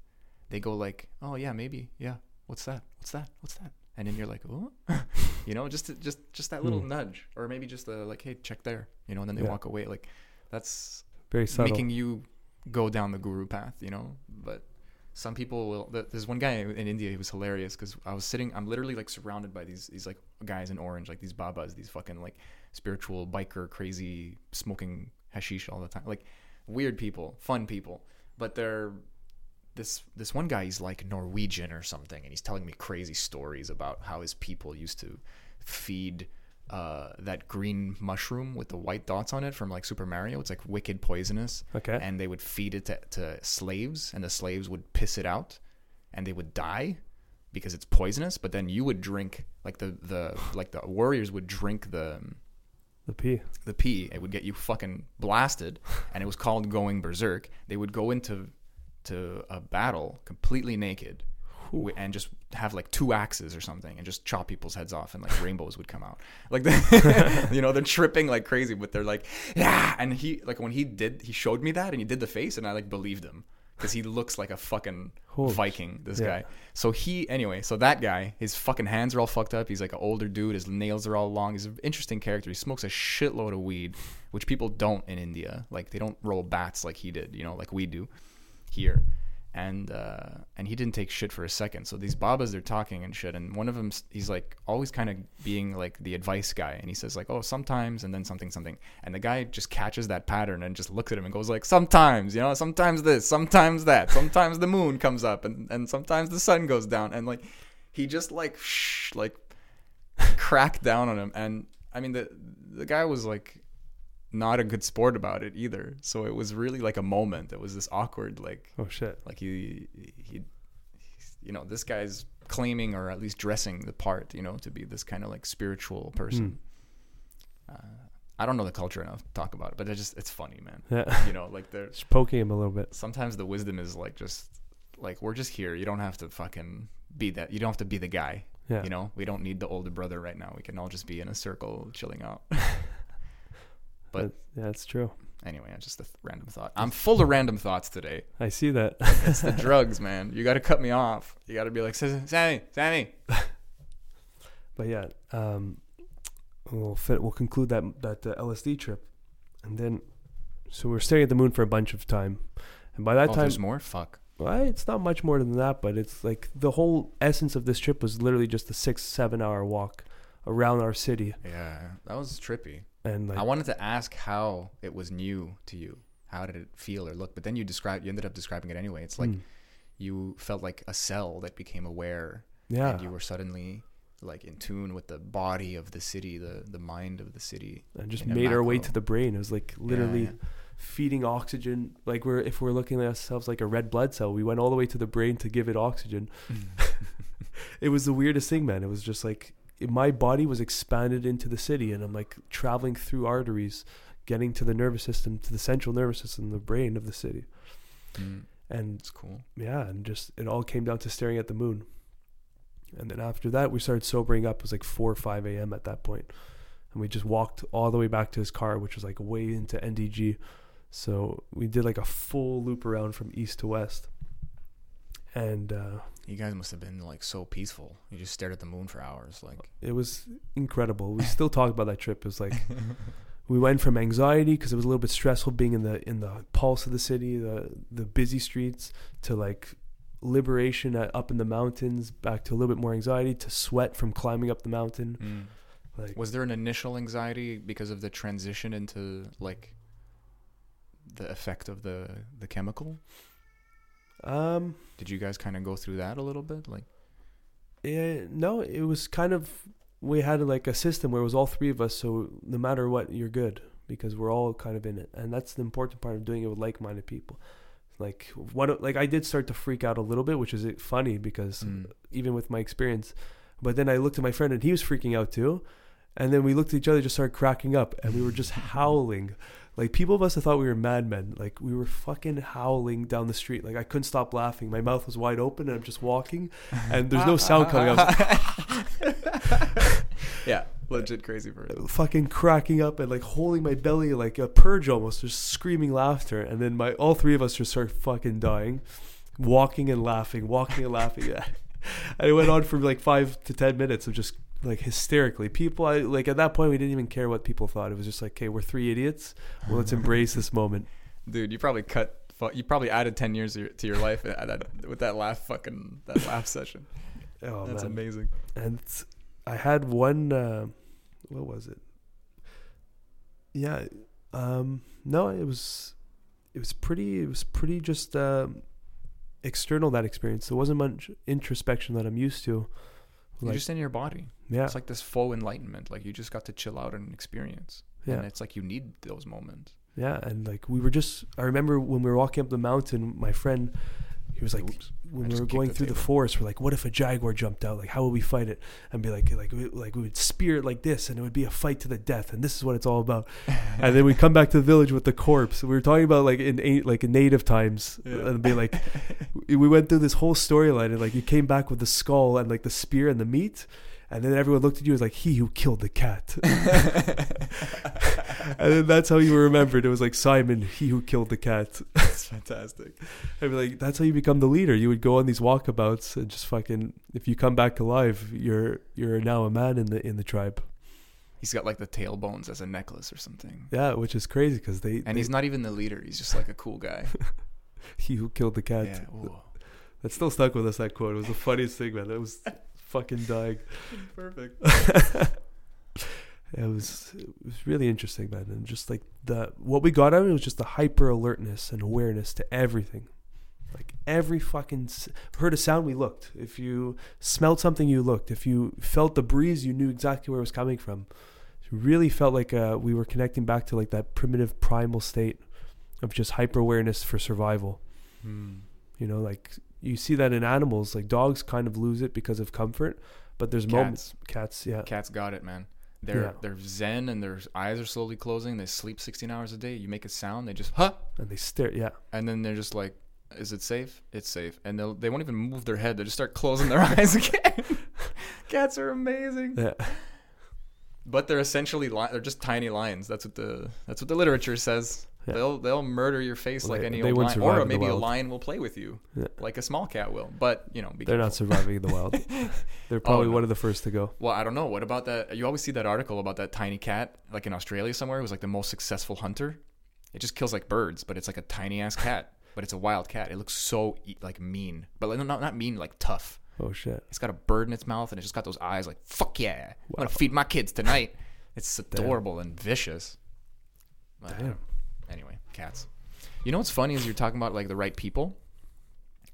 they go like, "Oh yeah, maybe. Yeah. What's that? What's that? What's that?" And then you're like, "Oh." [laughs] you know, just just just that little Hmm. nudge or maybe just a like, "Hey, check there." You know, and then they Yeah. walk away like that's Very subtle. making you go down the guru path, you know. But some people will. There's one guy in India. He was hilarious because I was sitting. I'm literally like surrounded by these these like guys in orange, like these babas, these fucking like spiritual biker, crazy, smoking hashish all the time, like weird people, fun people. But they're this this one guy. He's like Norwegian or something, and he's telling me crazy stories about how his people used to feed uh, that green mushroom with the white dots on it from like Super Mario. It's like wicked poisonous, okay. and they would feed it to, to slaves, and the slaves would piss it out, and they would die because it's poisonous. But then you would drink like the the [sighs] like the warriors would drink the the P. the pee. It would get you fucking blasted, [laughs] and it was called going berserk. They would go into to a battle completely naked. Wi- And just have like two axes or something, and just chop people's heads off, and like rainbows would come out. Like, the, [laughs] you know, they're tripping like crazy, but they're like, yeah. And he like when he did, he showed me that, and he did the face, and I like believed him because he looks like a fucking Viking. This yeah. guy. So he anyway. So that guy, his fucking hands are all fucked up. He's like an older dude. His nails are all long. He's an interesting character. He smokes a shitload of weed, which people don't in India. Like they don't roll bats like he did. You know, like we do here. And uh, and he didn't take shit for a second. So these babas, they're talking and shit. And one of them, he's like always kind of being like the advice guy. And he says like, oh, sometimes, and then something, something. And the guy just catches that pattern and just looks at him and goes like, sometimes, you know, sometimes this, sometimes that, sometimes the moon comes up, and and sometimes the sun goes down. And like, he just like shh, like cracked down on him. And I mean, the the guy was like not a good sport about it either. So it was really like a moment. It was this awkward like Oh shit. like he he you know this guy's claiming or at least dressing the part you know to be this kind of like spiritual person Hmm. uh, i don't know the culture enough to talk about it but it just it's funny man Yeah. [laughs] you know like there's Just poking him a little bit. sometimes the wisdom is like just like we're just here you don't have to fucking be that you don't have to be the guy Yeah. you know we don't need the older brother right now we can all just be in a circle chilling out [laughs] but- That- yeah, it's true. anyway just a th- random thought i'm full of random thoughts today I see that. It's the [laughs] drugs, man. You got to cut me off. You got to be like, Sammy, Sammy. [laughs] But yeah, um, we'll fit, we'll conclude that that uh, LSD trip, and then so we're staring at the moon for a bunch of time, and by that oh, time, there's more. Fuck. well, it's not much more than that, but it's like the whole essence of this trip was literally just a six seven hour walk around our city, Yeah, that was trippy. And like I wanted to ask how it was new to you. How did it feel or look? But then you described. You ended up describing it anyway. It's like mm, you felt like a cell that became aware, yeah, and you were suddenly like in tune with the body of the city, the the mind of the city. and just made our way to the brain. It was like literally Yeah, feeding oxygen. Like we're if we're looking at ourselves like a red blood cell, we went all the way to the brain to give it oxygen. yeah. [laughs] it was the weirdest thing, man. It was just like my body was expanded into the city, and I'm like traveling through arteries, getting to the nervous system, to the central nervous system, the brain of the city, Mm, and it's cool. yeah, and just it all came down to staring at the moon. And then after that, we started sobering up. It was like four or five a.m. at that point, and we just walked all the way back to his car, which was like way into NDG. So we did like a full loop around from east to west, and uh, You guys must have been like so peaceful. You just stared at the moon for hours. Like, it was incredible. We [laughs] still talk about that trip. It was like we went from anxiety because it was a little bit stressful being in the in the pulse of the city, the the busy streets, to like liberation at, up in the mountains, back to a little bit more anxiety, to sweat from climbing up the mountain. mm. Like Was there an initial anxiety because of the transition into like the effect of the the chemical? Um Did you guys kind of go through that a little bit? Like, yeah, no, it was kind of we had like a system where it was all three of us, so no matter what, you're good because we're all kind of in it, and that's the important part of doing it with like-minded people. Like what? Like I did start to freak out a little bit, which is funny because Mm. even with my experience. But then I looked at my friend and he was freaking out too. And then we looked at each other, just started cracking up, and we were just [laughs] howling. Like people must have thought we were madmen. Like we were fucking howling down the street. Like I couldn't stop laughing. My mouth was wide open, and I'm just walking, and there's no sound coming out. [laughs] yeah, legit crazy person. fucking cracking up and like holding my belly like a purge almost, just screaming laughter. And then my all three of us just start fucking dying, walking and laughing, walking and laughing. Yeah. [laughs] and it went on for like five to ten minutes of just like hysterically. People, I like at that point we didn't even care what people thought. It was just like, okay, we're three idiots. Well, let's embrace this moment. Dude, you probably cut. You probably added ten years to your, life that, with that laugh fucking that laugh session. [laughs] Oh That's man. amazing. and I had one. Uh, what was it? Yeah, um, no, it was, it was pretty. It was pretty just um, external that experience. There wasn't much introspection that I'm used to. You're Like, just in your body. yeah, It's like this full enlightenment. Like you just got to chill out and experience. yeah, And it's like you need those moments. yeah, and like we were just. I remember when we were walking up the mountain, my friend, he was like, Oops. when I we were going the through the table. forest, we're like, what if a jaguar jumped out? Like, how would we fight it? And be like, like, we, like we would spear it like this, and it would be a fight to the death, and this is what it's all about. [laughs] and then we come back to the village with the corpse. We were talking about like in like in native times, Yeah. and be like, we [laughs] we went through this whole storyline, and like you came back with the skull and like the spear and the meat. And then everyone looked at you as like he who killed the cat, [laughs] and then that's how you were remembered. It was like Simon, he who killed the cat. [laughs] That's fantastic. I'd be like, that's how you become the leader. You would go on these walkabouts and just fucking. If you come back alive, you're you're now a man in the in the tribe. He's got like the tailbones as a necklace or something. Yeah, which is crazy because they. And they- he's not even the leader. He's just like a cool guy. [laughs] he who killed the cat. yeah. That still stuck with us. That quote it was the funniest thing, man. It was fucking dying. [laughs] Perfect. [laughs] it was it was really interesting, man. And just like the what we got out of it was just the hyper alertness and awareness to everything. Like every fucking s- heard a sound, we looked. If you smelled something, you looked. If you felt the breeze, you knew exactly where it was coming from. It really felt like uh, we were connecting back to like that primitive primal state of just hyper awareness for survival. Hmm. You know, like you see that in animals. Like dogs kind of lose it because of comfort, but there's moments. Cats, yeah, Cats got it, man. They're Yeah. they're zen and their eyes are slowly closing. They sleep 16 hours a day. You make a sound, they just huh, and they stare. Yeah, and then they're just like, "Is it safe? It's safe." And they will they won't even move their head. They just start closing their [laughs] eyes again. [laughs] Cats are amazing, yeah. but they're essentially li- they're just tiny lions. That's what the that's what the literature says. Yeah. They'll they'll murder your face Well, like they- any they old lion, or maybe a lion will play with you, Yeah. like a small cat will. But you know, They're not surviving in the wild. [laughs] They're probably Oh, no. one of the first to go. Well, I don't know. What about that? You always see that article about that tiny cat, like in Australia somewhere. It was like the most successful hunter. It just kills like birds, but it's like a tiny ass cat. [laughs] But it's a wild cat. It looks so like mean, but like, not not mean, like tough. Oh shit! It's got a bird in its mouth, and it's just got those eyes like "fuck yeah." I'm gonna feed my kids tonight. It's adorable and vicious. Damn. Cats. You know what's funny is you're talking about like the right people,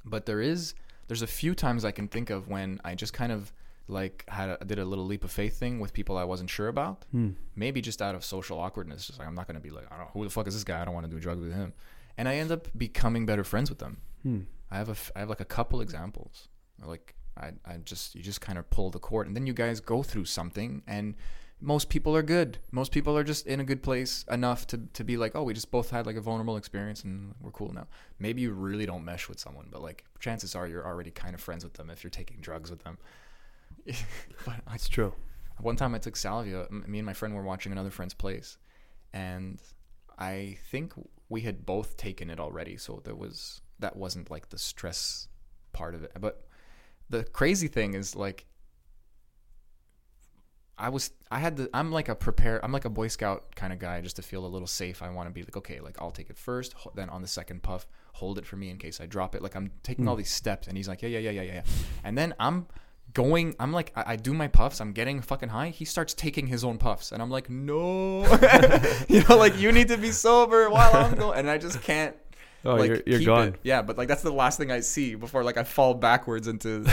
but there is there's a few times I can think of when I just kind of like had a, did a little leap of faith thing with people I wasn't sure about. Hmm. Maybe just out of social awkwardness, just like I'm not gonna be like, I don't know who the fuck is this guy. I don't want to do drugs with him, and I end up becoming better friends with them. Hmm. I have a f- I have like a couple examples. Like I I just you just kind of pull the cord, and then you guys go through something, and most people are good. Most people are just in a good place enough to to be like, oh, we just both had like a vulnerable experience, and we're cool now. Maybe you really don't mesh with someone, but like chances are you're already kind of friends with them if you're taking drugs with them. [laughs] but I It's true. one time I took salvia. Me and my friend were watching another friend's place, and I think we had both taken it already. So there was that wasn't like the stress part of it. But the crazy thing is like I was I had the I'm like a prepare I'm like a Boy Scout kind of guy just to feel a little safe. I want to be like okay, like I'll take it first, then on the second puff, hold it for me in case I drop it. Like I'm taking all hmm. these steps, and he's like yeah yeah yeah yeah yeah, yeah. and then I'm going I'm like I, I do my puffs, I'm getting fucking high. He starts taking his own puffs, and I'm like no, [laughs] [laughs] you know like you need to be sober while I'm going, and I just can't Oh, like you're you're gone. it. Yeah, but like that's the last thing I see before like I fall backwards into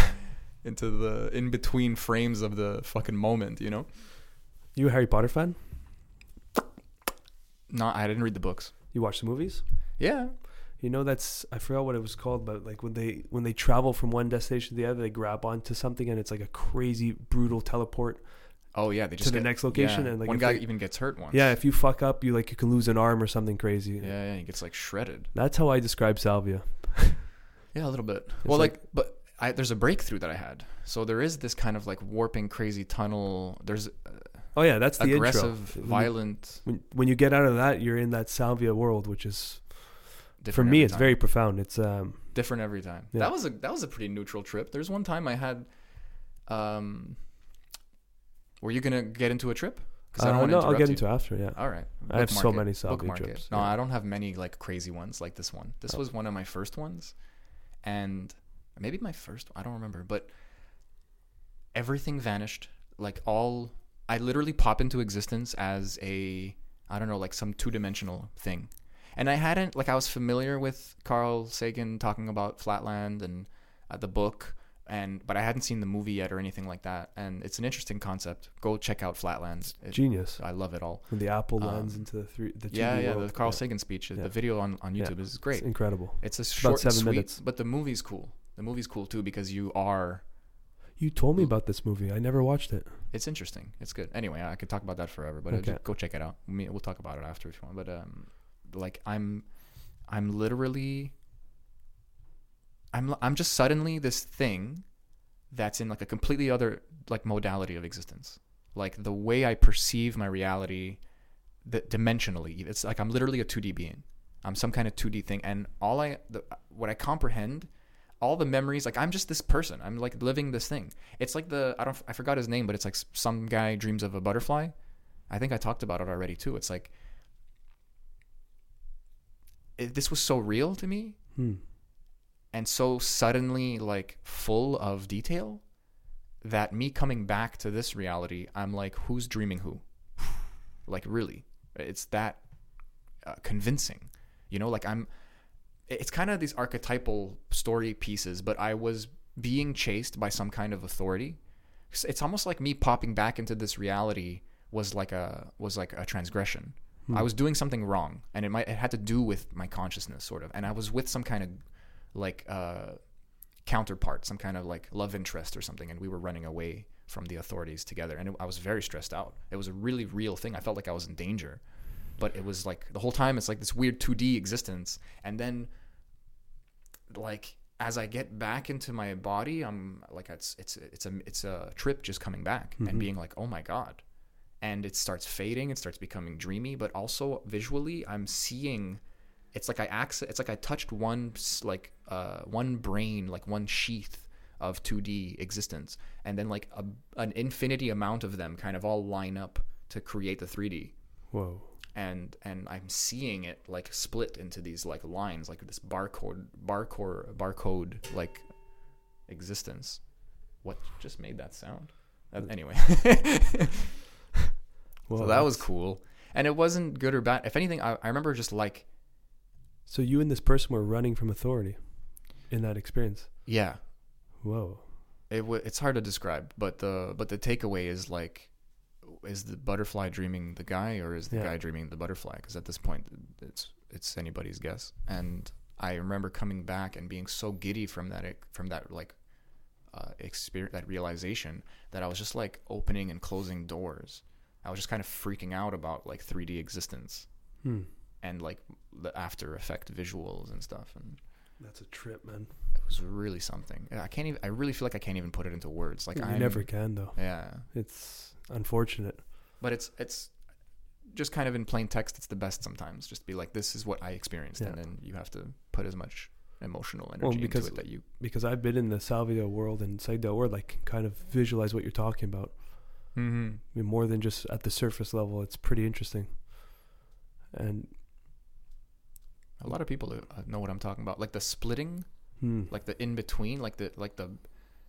into the in between frames of the fucking moment, you know? You a Harry Potter fan? No, I didn't read the books. You watch the movies? Yeah. You know that's I forgot what it was called, but like when they when they travel from one destination to the other, they grab onto something and it's like a crazy brutal teleport. Oh yeah, they just to the get- next location yeah. and, like, one guy they- even gets hurt once. Yeah, if you fuck up, you like you can lose an arm or something crazy. yeah, yeah, he gets like shredded. That's how I describe salvia. [laughs] Yeah, a little bit. well, like- like, but I, there's a breakthrough that I had. So there is this kind of like warping, crazy tunnel. There's Oh yeah, that's the aggressive, intro. Violent. When, when you get out of that, you're in that salvia world, which is for me, it's time. very profound. It's um, different every time. Yeah. That was a that was a pretty neutral trip. There's one time I had. Um, were you gonna get into a trip? Because uh, wanna no, I'll get interrupt into after. Yeah, you. All right. I have so many salvia trips, No, yeah. I don't have many like crazy ones like this one. This Oh. was one of my first ones, and maybe my first. I don't remember, but everything vanished. Like all, I literally pop into existence as a I don't know, like some two dimensional thing. And I hadn't like I was familiar with Carl Sagan talking about Flatland and uh, the book, and but I hadn't seen the movie yet or anything like that. And it's an interesting concept. Go check out Flatland. It- genius. I love it all. When the apple lands Um, into the three, the 2D Yeah, yeah. world. The Carl yeah. Sagan speech, Yeah. the video on, on Yeah. YouTube is It's great. incredible. It's a about short, seven sweet, minutes. but the movie's cool. The movie's cool too because you are. You told me about this movie. I never watched it. It's interesting. It's good. Anyway, I could talk about that forever, but Okay. go check it out. We'll talk about it after if you want. But um, like I'm, I'm literally. I'm I'm just suddenly this thing, that's in like a completely other like modality of existence. Like the way I perceive my reality, the dimensionally, it's like I'm literally a 2D being. I'm some kind of 2D thing, and all I the, what I comprehend, all the memories, like I'm just this person. I'm like living this thing. It's like the I don't I forgot his name, but it's like some guy dreams of a butterfly. I think I talked about it already too. It's like it, this was so real to me Hmm. and so suddenly like full of detail that me coming back to this reality i'm like who's dreaming who [sighs] like really it's that uh, convincing you know like i'm it's kind of these archetypal story pieces but i was being chased by some kind of authority. It's almost like me popping back into this reality was like a was like a transgression. I was doing something wrong and it might it had to do with my consciousness sort of. And i was with some kind of like uh counterpart some kind of like love interest or something and we were running away from the authorities together. And it, i was very stressed out. It was a really real thing. I felt like i was in danger but it was like the whole time it's like this weird 2d existence and then like as I get back into my body, I'm like it's it's it's a it's a trip just coming back and being like, oh my god, and it starts fading, it starts becoming dreamy, but also visually, I'm seeing. It's like I access. It's like I touched one like uh one brain, like one sheath of 2D existence, and then like a, an infinity amount of them kind of all line up to create the 3D Whoa. And and I'm seeing it like split into these like lines, like this barcode, barcode, barcode like existence. What just made that sound? Uh, anyway, [laughs] well, so that was cool, and it wasn't good or bad. If anything, I, I remember just like So you and this person were running from authority in that experience. yeah, Whoa. it w- it's hard to describe, but the but the takeaway is like. Is the butterfly dreaming the guy, or is the Yeah. guy dreaming the butterfly? Because at this point, it's it's anybody's guess. And I remember coming back and being so giddy from that from that like uh, experience, that realization that I was just like opening and closing doors. I was just kind of freaking out about like 3D existence Hmm. and like the After Effect visuals and stuff, and That's a trip, man. it was really something. I can't even. I really feel like I can't even put it into words. Like I never can though. Yeah, It's unfortunate. but it's it's just kind of in plain text. It's the best sometimes. Just be like, this is what I experienced, and then you have to put as much emotional energy Well, into because- it that you. Because I've been in the salvia world and Saida world, like kind of visualize what you're talking about. Mm-hmm. I mean, more than just at the surface level. It's pretty interesting. And A lot of people uh, know what I'm talking about, like the splitting, hmm, like the in between, like the like the.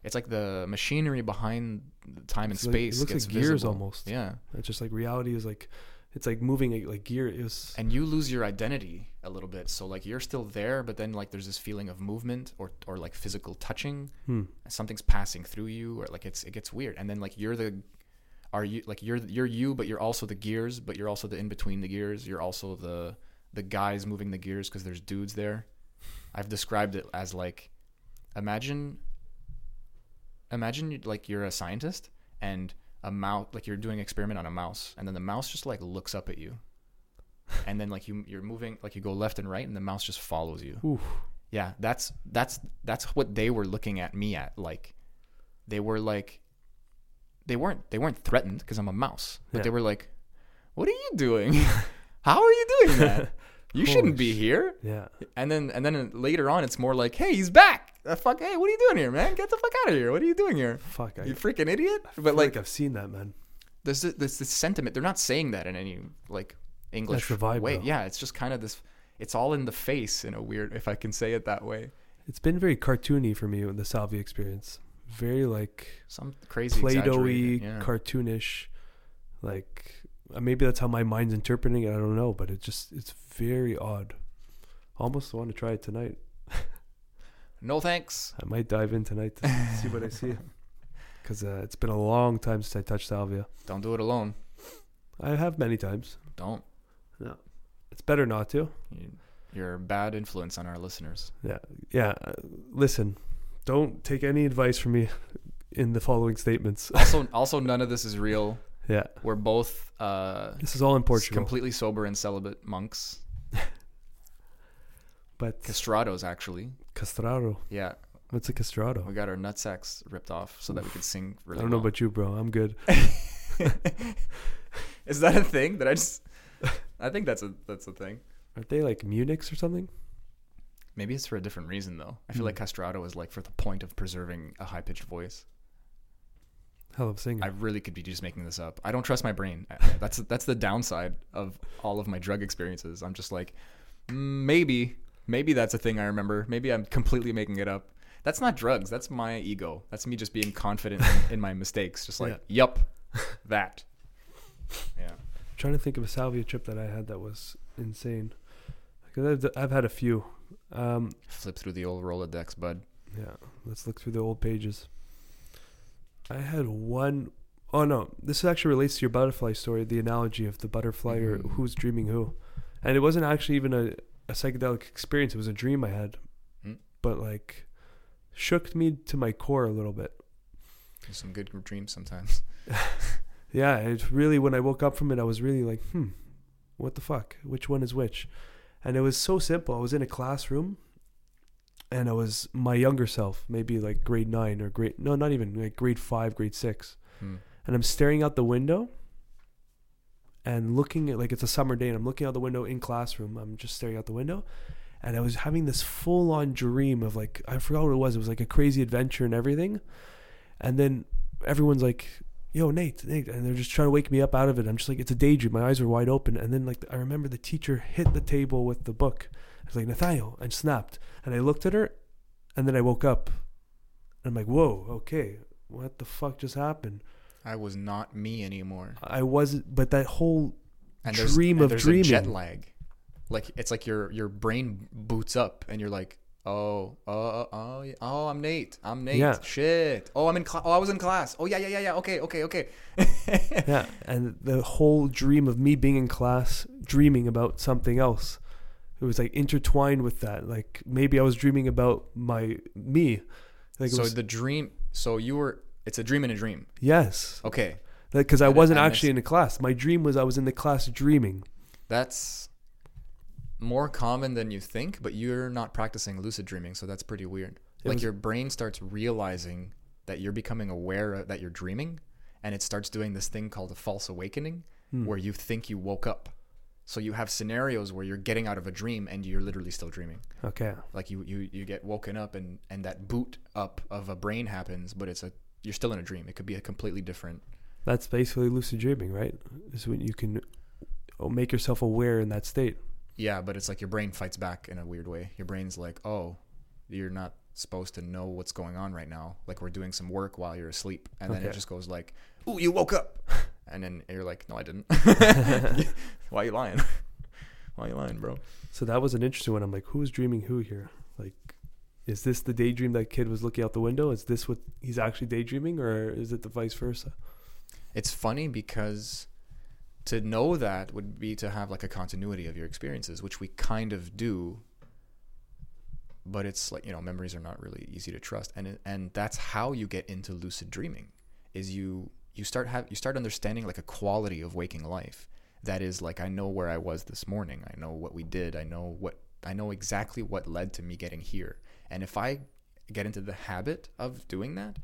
It's like the machinery behind time and It's like- it space. looks gets like gears visible. almost. Yeah, it's just like reality is like, it's like moving like, like gear. Was and you lose your identity a little bit. So like you're still there, but then like there's this feeling of movement or or like physical touching. hmm, something's passing through you or like it's it gets weird and then like you're the are you like you're you're you but you're also the gears but you're also the in between the gears you're also the the guys moving the gears because there's dudes there I've described it as like, imagine, imagine you- like you're a scientist and a mouse, like you're doing an experiment on a mouse, and then the mouse just like looks up at you, [laughs] and then like you you're moving, like you go left and right, and the mouse just follows you. Oof. Yeah, that's that's that's what they were looking at me at. Like, they were like, they weren't they weren't threatened because I'm a mouse, but Yeah. they were like, "What are you doing? [laughs] How are you doing that? [laughs] You shouldn't be here." Yeah. And then and then later on, it's more like, "Hey, he's back. Uh, fuck, hey, what are you doing here, man? Get the fuck out of here. What are you doing here? Fuck. I, You freaking idiot!" But like, like, I've seen that, man. there's this, this this sentiment. They're not saying that in any like English the vibe, way. though. Yeah, it's just kind of this. It's all in the face in a weird, if I can say it that way. It's been very cartoony for me with the Salvia experience. Very like Some crazy Play-Doh-y, yeah. cartoonish. Like uh, maybe that's how my mind's interpreting it. I don't know, but it just it's very odd. Almost want to try it tonight. No thanks. I might dive in tonight to [laughs] see what I see. Because uh, it's been a long time since I touched salvia. Don't do it alone. I have many times. Don't. No. It's better not to. You, you're a bad influence on our listeners. Yeah, yeah. Uh, listen, don't take any advice from me in the following statements. [laughs] Also, also, none of this is real. yeah, We're both uh, this is all in Portugal. completely sober and celibate monks. But Castrados, actually. castrado. Yeah, What's a castrado? we got our nutsacks ripped off so that we could sing really I don't know well. about you, bro. I'm good. [laughs] Is that a thing that I just? [laughs] I think that's a that's a thing. Aren't they like eunuchs or something? Maybe it's for a different reason though. I feel Hmm. like castrato is like for the point of preserving a high pitched voice. Hell of a singer. I really could be just making this up. I don't trust my brain. That's that's the downside of all of my drug experiences. I'm just like, "Mm, maybe, maybe that's a thing I remember. Maybe I'm completely making it up. That's not drugs. That's my ego. That's me just being confident in, in my mistakes. Just like, yup, [laughs] that. Yeah. I'm trying to think of a salvia trip that I had that was insane. Because I've, I've had a few. Um, Flip through the old Rolodex, bud. yeah, let's look through the old pages. I had one oh no, this actually relates to your butterfly story, the analogy of the butterfly or Mhm. who's dreaming who. And it wasn't actually even a, a psychedelic experience, it was a dream I had. Hmm. But like shook me to my core a little bit. Some good dreams sometimes. [laughs] Yeah, it really when I woke up from it, I was really like, hmm, what the fuck? Which one is which? And it was so simple. I was in a classroom, and I was my younger self, maybe like grade nine or grade no, not even like grade five, grade six, Hmm. and I'm staring out the window. And looking at like it's a summer day, and I'm looking out the window in classroom. I'm just staring out the window, and I was having this full on dream of like I forgot what it was. It was like a crazy adventure and everything. And then everyone's like, "Yo, Nate, Nate," and they're just trying to wake me up out of it. I'm just like, "It's a daydream." My eyes are wide open, and then like I remember the teacher hit the table with the book. I was like, "Nathaniel," and snapped. And I looked at her, and then I woke up. And I'm like, "Whoa, okay, what the fuck just happened?" I was not me anymore. I wasn't, but that whole and dream and of dreaming. Jet lag. Like it's like your your brain boots up and you're like, oh, uh, uh, oh, oh, oh, oh, I'm Nate. I'm Nate. Yeah. Shit. Oh, I'm in class. Oh, I was in class. Oh, yeah, yeah, yeah, yeah. Okay, okay, okay. [laughs] yeah, and the whole dream of me being in class, dreaming about something else. It was like intertwined with that. Like maybe I was dreaming about my me. Like so was, the dream. So you were. It's a dream in a dream. yes, Okay, because I wasn't and actually in a class. My dream was I was in the class dreaming. that's more common than you think, but you're not practicing lucid dreaming, so that's pretty weird. It like was- your brain starts realizing that you're becoming aware of, that you're dreaming, and it starts doing this thing called a false awakening, Hmm. where you think you woke up. So you have scenarios where you're getting out of a dream and you're literally still dreaming. Okay, Like you you, you get woken up and and that boot up of a brain happens, but it's a you're still in a dream. It could be a completely different. that's basically lucid dreaming, right? Is when you can make yourself aware in that state. Yeah, but it's like your brain fights back in a weird way. Your brain's like, "Oh, you're not supposed to know what's going on right now. Like we're doing some work while you're asleep." And then Okay. it just goes like, "Ooh, you woke up." [laughs] And then you're like, "No, I didn't." [laughs] [laughs] Why are you lying? Why are you lying, bro? So that was an interesting one. I'm like, who's dreaming who here? Is this the daydream that kid was looking out the window? Is this what he's actually daydreaming, or is it the vice versa? It's funny because to know that would be to have like a continuity of your experiences, which we kind of do. but it's like you know memories are not really easy to trust and and that's how you get into lucid dreaming is you you start have you start understanding like a quality of waking life that is like I know where I was this morning I know what we did I know what I know exactly what led to me getting here and if I get into the habit of doing that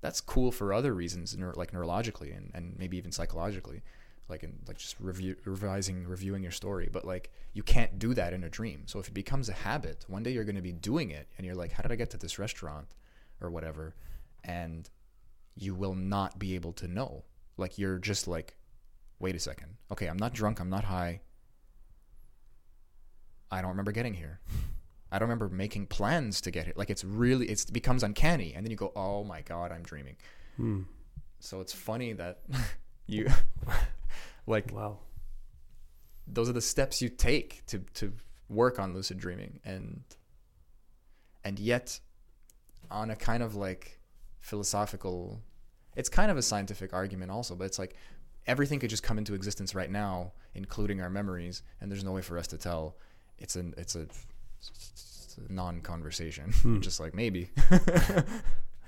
that's cool for other reasons like neurologically and, and maybe even psychologically like in like just review revising reviewing your story. But like you can't do that in a dream. So if it becomes a habit one day you're going to be doing it and you're like how did i get to this restaurant or whatever? And you will not be able to know. Like you're just like wait a second. Okay i'm not drunk. I'm not high. I don't remember getting here i don't remember making plans to get here like it's really it's, it becomes uncanny and then you go oh my god i'm dreaming Hmm. so it's funny that [laughs] you [laughs] like Wow. those are the steps you take to to work on lucid dreaming and and yet on a kind of like philosophical it's kind of a scientific argument also but it's like everything could just come into existence right now including our memories and there's no way for us to tell it's an it's a, it's a non-conversation Hmm. [laughs] just like maybe [laughs]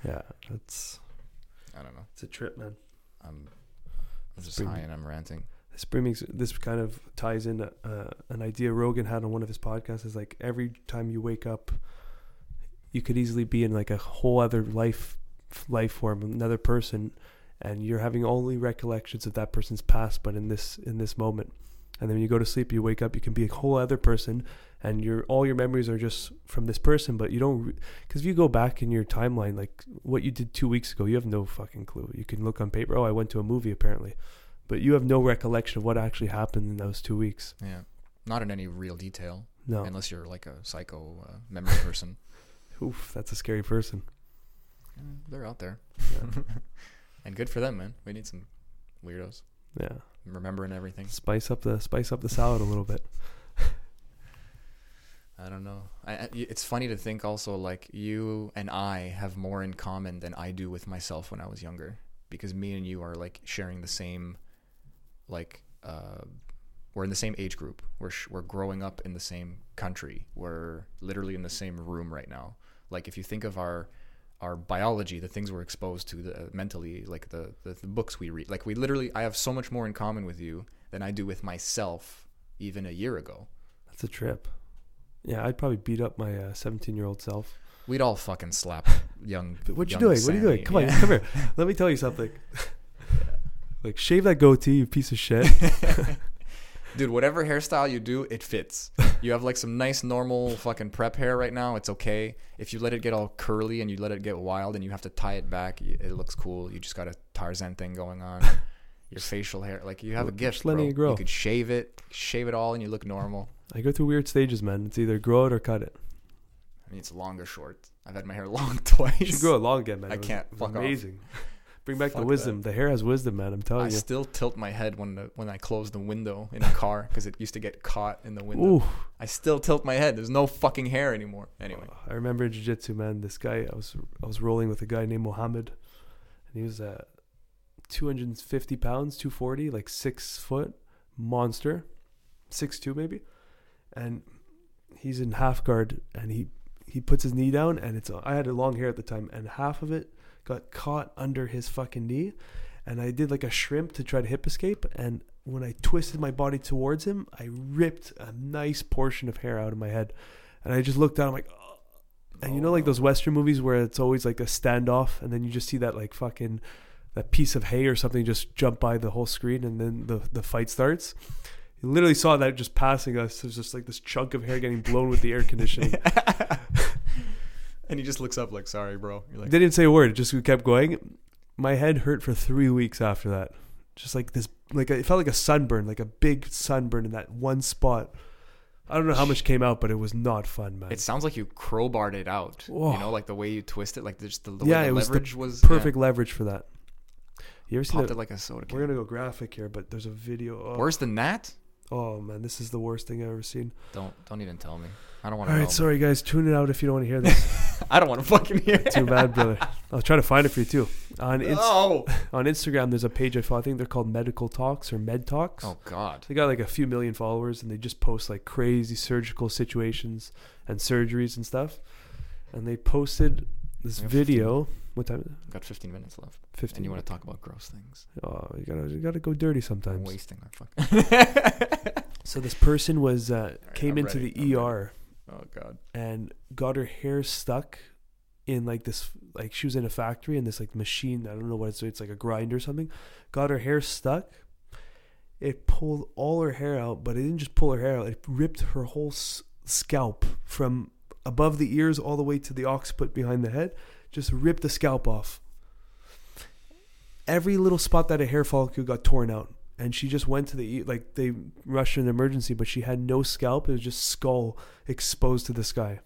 Yeah, that's i don't know it's a trip, man. i'm i'm just Spring- high and i'm ranting This brings this kind of ties in uh, an idea Rogan had on one of his podcasts. Is like every time you wake up, you could easily be in like a whole other life life form, another person, and you're having only recollections of that person's past, but in this in this moment. And then when you go to sleep, you wake up, you can be a whole other person, and your all your memories are just from this person. But you don't, because if you go back in your timeline, like what you did two weeks ago, you have no fucking clue. You can look on paper. Oh, I went to a movie apparently, but you have no recollection of what actually happened in those two weeks. yeah not in any real detail No, unless you're like a psycho uh, memory [laughs] person oof, that's a scary person. Yeah, they're out there [laughs] and good for them man we need some weirdos Yeah, remembering everything spice up the spice up the salad a little bit. I don't know. I, it's funny to think also like you and i have more in common than i do with myself when i was younger because me and you are like sharing the same like uh we're in the same age group. We're sh- we're growing up in the same country. We're literally in the same room right now. Like if you think of our our biology the things we're exposed to the mentally like the, the the books we read like we literally i have so much more in common with you than i do with myself even a year ago. That's a trip. Yeah, I'd probably beat up my uh, 17 year old self. we'd all fucking slap [laughs] young what you young doing? What are you doing? Come on, come here. Let me tell you something. [laughs] like shave that goatee, you piece of shit. [laughs] Dude, whatever hairstyle you do, it fits. You have like some nice normal fucking prep hair right now. It's okay. If you let it get all curly and you let it get wild and you have to tie it back, it looks cool. You just got a Tarzan thing going on. Your facial hair, like you have a Just gift, letting bro. it grow. You could shave it, shave it all, and you look normal. I go through weird stages, man. It's either grow it or cut it. I mean, it's long or short. I've had my hair [laughs] long twice. You should grow it long again, man. I It was- can't. Fuck off. amazing. Bring back Fuck the wisdom. The hair has wisdom, man. I'm I telling you. I still tilt my head when the, when I close the window in a car because it used to get caught in the window. Ooh, I still tilt my head. There's no fucking hair anymore. Anyway, I remember in jiu-jitsu, man. This guy, I was I was rolling with a guy named Mohammed, and he was uh, 250 pounds, 240, like six foot monster, six two maybe, and he's in half guard, and he he puts his knee down, and it's I had a long hair at the time, and half of it got caught under his fucking knee, and I did like a shrimp to try to hip escape, and when I twisted my body towards him, I ripped a nice portion of hair out of my head, and I just looked down, I'm like. "Oh." And you know, like oh. those Western movies where it's always like a standoff, and then you just see that like fucking that piece of hay or something just jump by the whole screen, and then the the fight starts. You literally saw that just passing us. There's just like this chunk of hair getting blown with the air conditioning. [laughs] and he just looks up like, "Sorry, bro." You're like, They didn't say a word. It just kept going. My head hurt for three weeks after that. Just like this, like it felt like a sunburn, like a big sunburn in that one spot. I don't know how much came out, but it was not fun, man. it sounds like you crowbarred it out. Whoa. You know, like the way you twist it, like just the, the Yeah, way the it was the leverage was, Perfect leverage for that. You ever seen popped that? it like a soda can. We're gonna go graphic here, but there's a video. Oh, Worse than that? oh man, this is the worst thing I've ever seen. Don't don't even tell me. I don't want to right, know. sorry guys, tune it out if you don't want to hear this. [laughs] I don't want to fucking hear it. Too bad, brother. I'll try to find it for you too. On Inst- Oh. [laughs] on Instagram, there's a page I follow. I think they're called Medical Talks or Med Talks. Oh God. They got like a few million followers, and they just post like crazy surgical situations and surgeries and stuff. and they posted this We have 15 video. What time? is it? Got 15 minutes left, Fifteen. and you want to talk about gross things? Oh, you gotta you gotta go dirty I'm sometimes. wasting my fuck. [laughs] So this person was uh, came I'm into ready, the I'm ER oh god. and got her hair stuck in like this like she was in a factory and this like machine I don't know what it's it's like a grinder or something. Got her hair stuck. It pulled all her hair out, but it didn't just pull her hair out. It ripped her whole s- scalp from above the ears all the way to the occiput behind the head. Just ripped the scalp off. Every little spot that a hair follicle got torn out, and she just went to the like they rushed her in emergency, but she had no scalp. It was just skull exposed to the sky.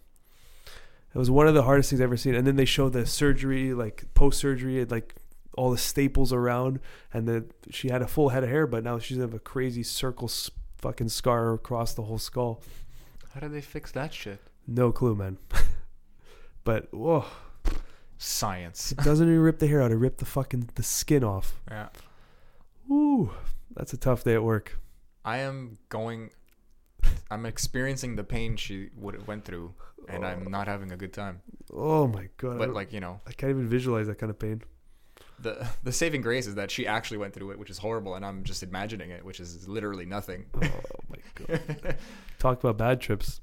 It was one of the hardest things I've ever seen. And then they show the surgery, like post surgery, like all the staples around, and that she had a full head of hair, but now she's have a crazy circle fucking scar across the whole skull. How did they fix that shit? No clue, man. [laughs] but whoa, Science. it doesn't even rip the hair out; it ripped the fucking the skin off. Yeah. Ooh, that's a tough day at work. I am going. I'm experiencing the pain she would went through, and I'm oh. not having a good time. Oh my god! But like you know, I can't even visualize that kind of pain. the [laughs] the saving grace is that she actually went through it, which is horrible, and I'm just imagining it, which is literally nothing. Oh my god! [laughs] Talk about bad trips.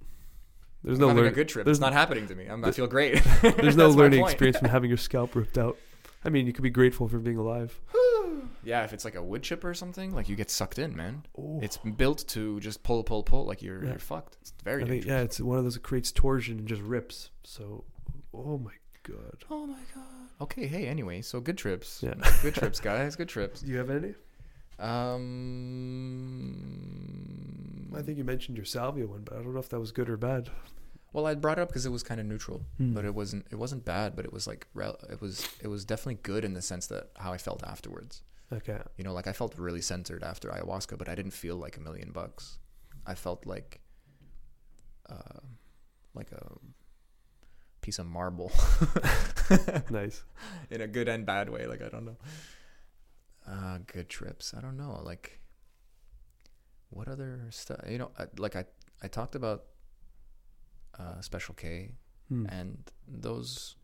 There's I'm no having learn- a good trip. there's- It's not happening to me. I'm, I feel great. [laughs] There's no learning experience from [laughs] having your scalp ripped out. I mean, you could be grateful for being alive. [sighs] yeah, if it's like a wood chip or something, like you get sucked in, man. Oh. It's built to just pull, pull, pull. Like you're Yeah. you're fucked. It's very I think, yeah, it's one of those that creates torsion and just rips. So, oh my god. Oh my god. Okay. Hey. Anyway, so good trips. Yeah. Good trips, guys. Good trips. Do [laughs] you have any? Um. I think you mentioned your salvia one, but I don't know if that was good or bad. Well, I brought it up because it was kind of neutral, Hmm. but it wasn't. It wasn't bad, but it was like it was. It was definitely good in the sense that how I felt afterwards. Okay. You know, like I felt really centered after ayahuasca, but I didn't feel like a million bucks. I felt like, uh, like a piece of marble, [laughs] [laughs] Nice. in a good and bad way. Like I don't know. Uh, good trips. I don't know. Like, what other stuff? You know, I, like I I talked about uh, Special K Hmm. and those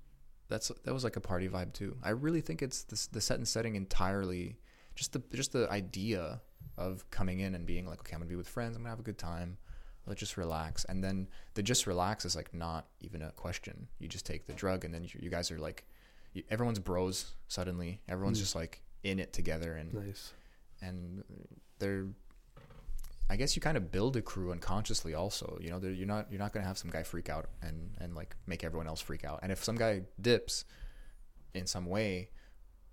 that's that was like a party vibe too. I really think it's the, the set and setting entirely just the just the idea of coming in and being like okay I'm gonna be with friends I'm gonna have a good time let's just relax and then the just relax is like not even a question you just take the drug and then you, you guys are like you, everyone's bros suddenly everyone's Mm. just like in it together and Nice. and they're I guess you kind of build a crew unconsciously also you know you're not you're not going to have some guy freak out and and like make everyone else freak out and if some guy dips in some way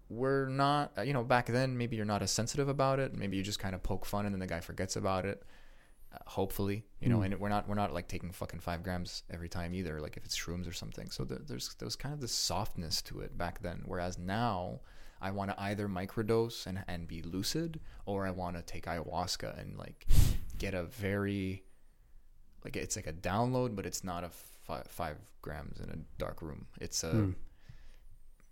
we're not uh, you know back then maybe you're not as sensitive about it maybe you just kind of poke fun and then the guy forgets about it uh, hopefully you know Mm. and we're not we're not like taking fucking five grams every time either like if it's shrooms or something so there, there's there was kind of this softness to it back then whereas now I want to either microdose and and be lucid, or I want to take ayahuasca and like get a very like it's like a download, but it's not a five, five grams in a dark room. It's a Hmm.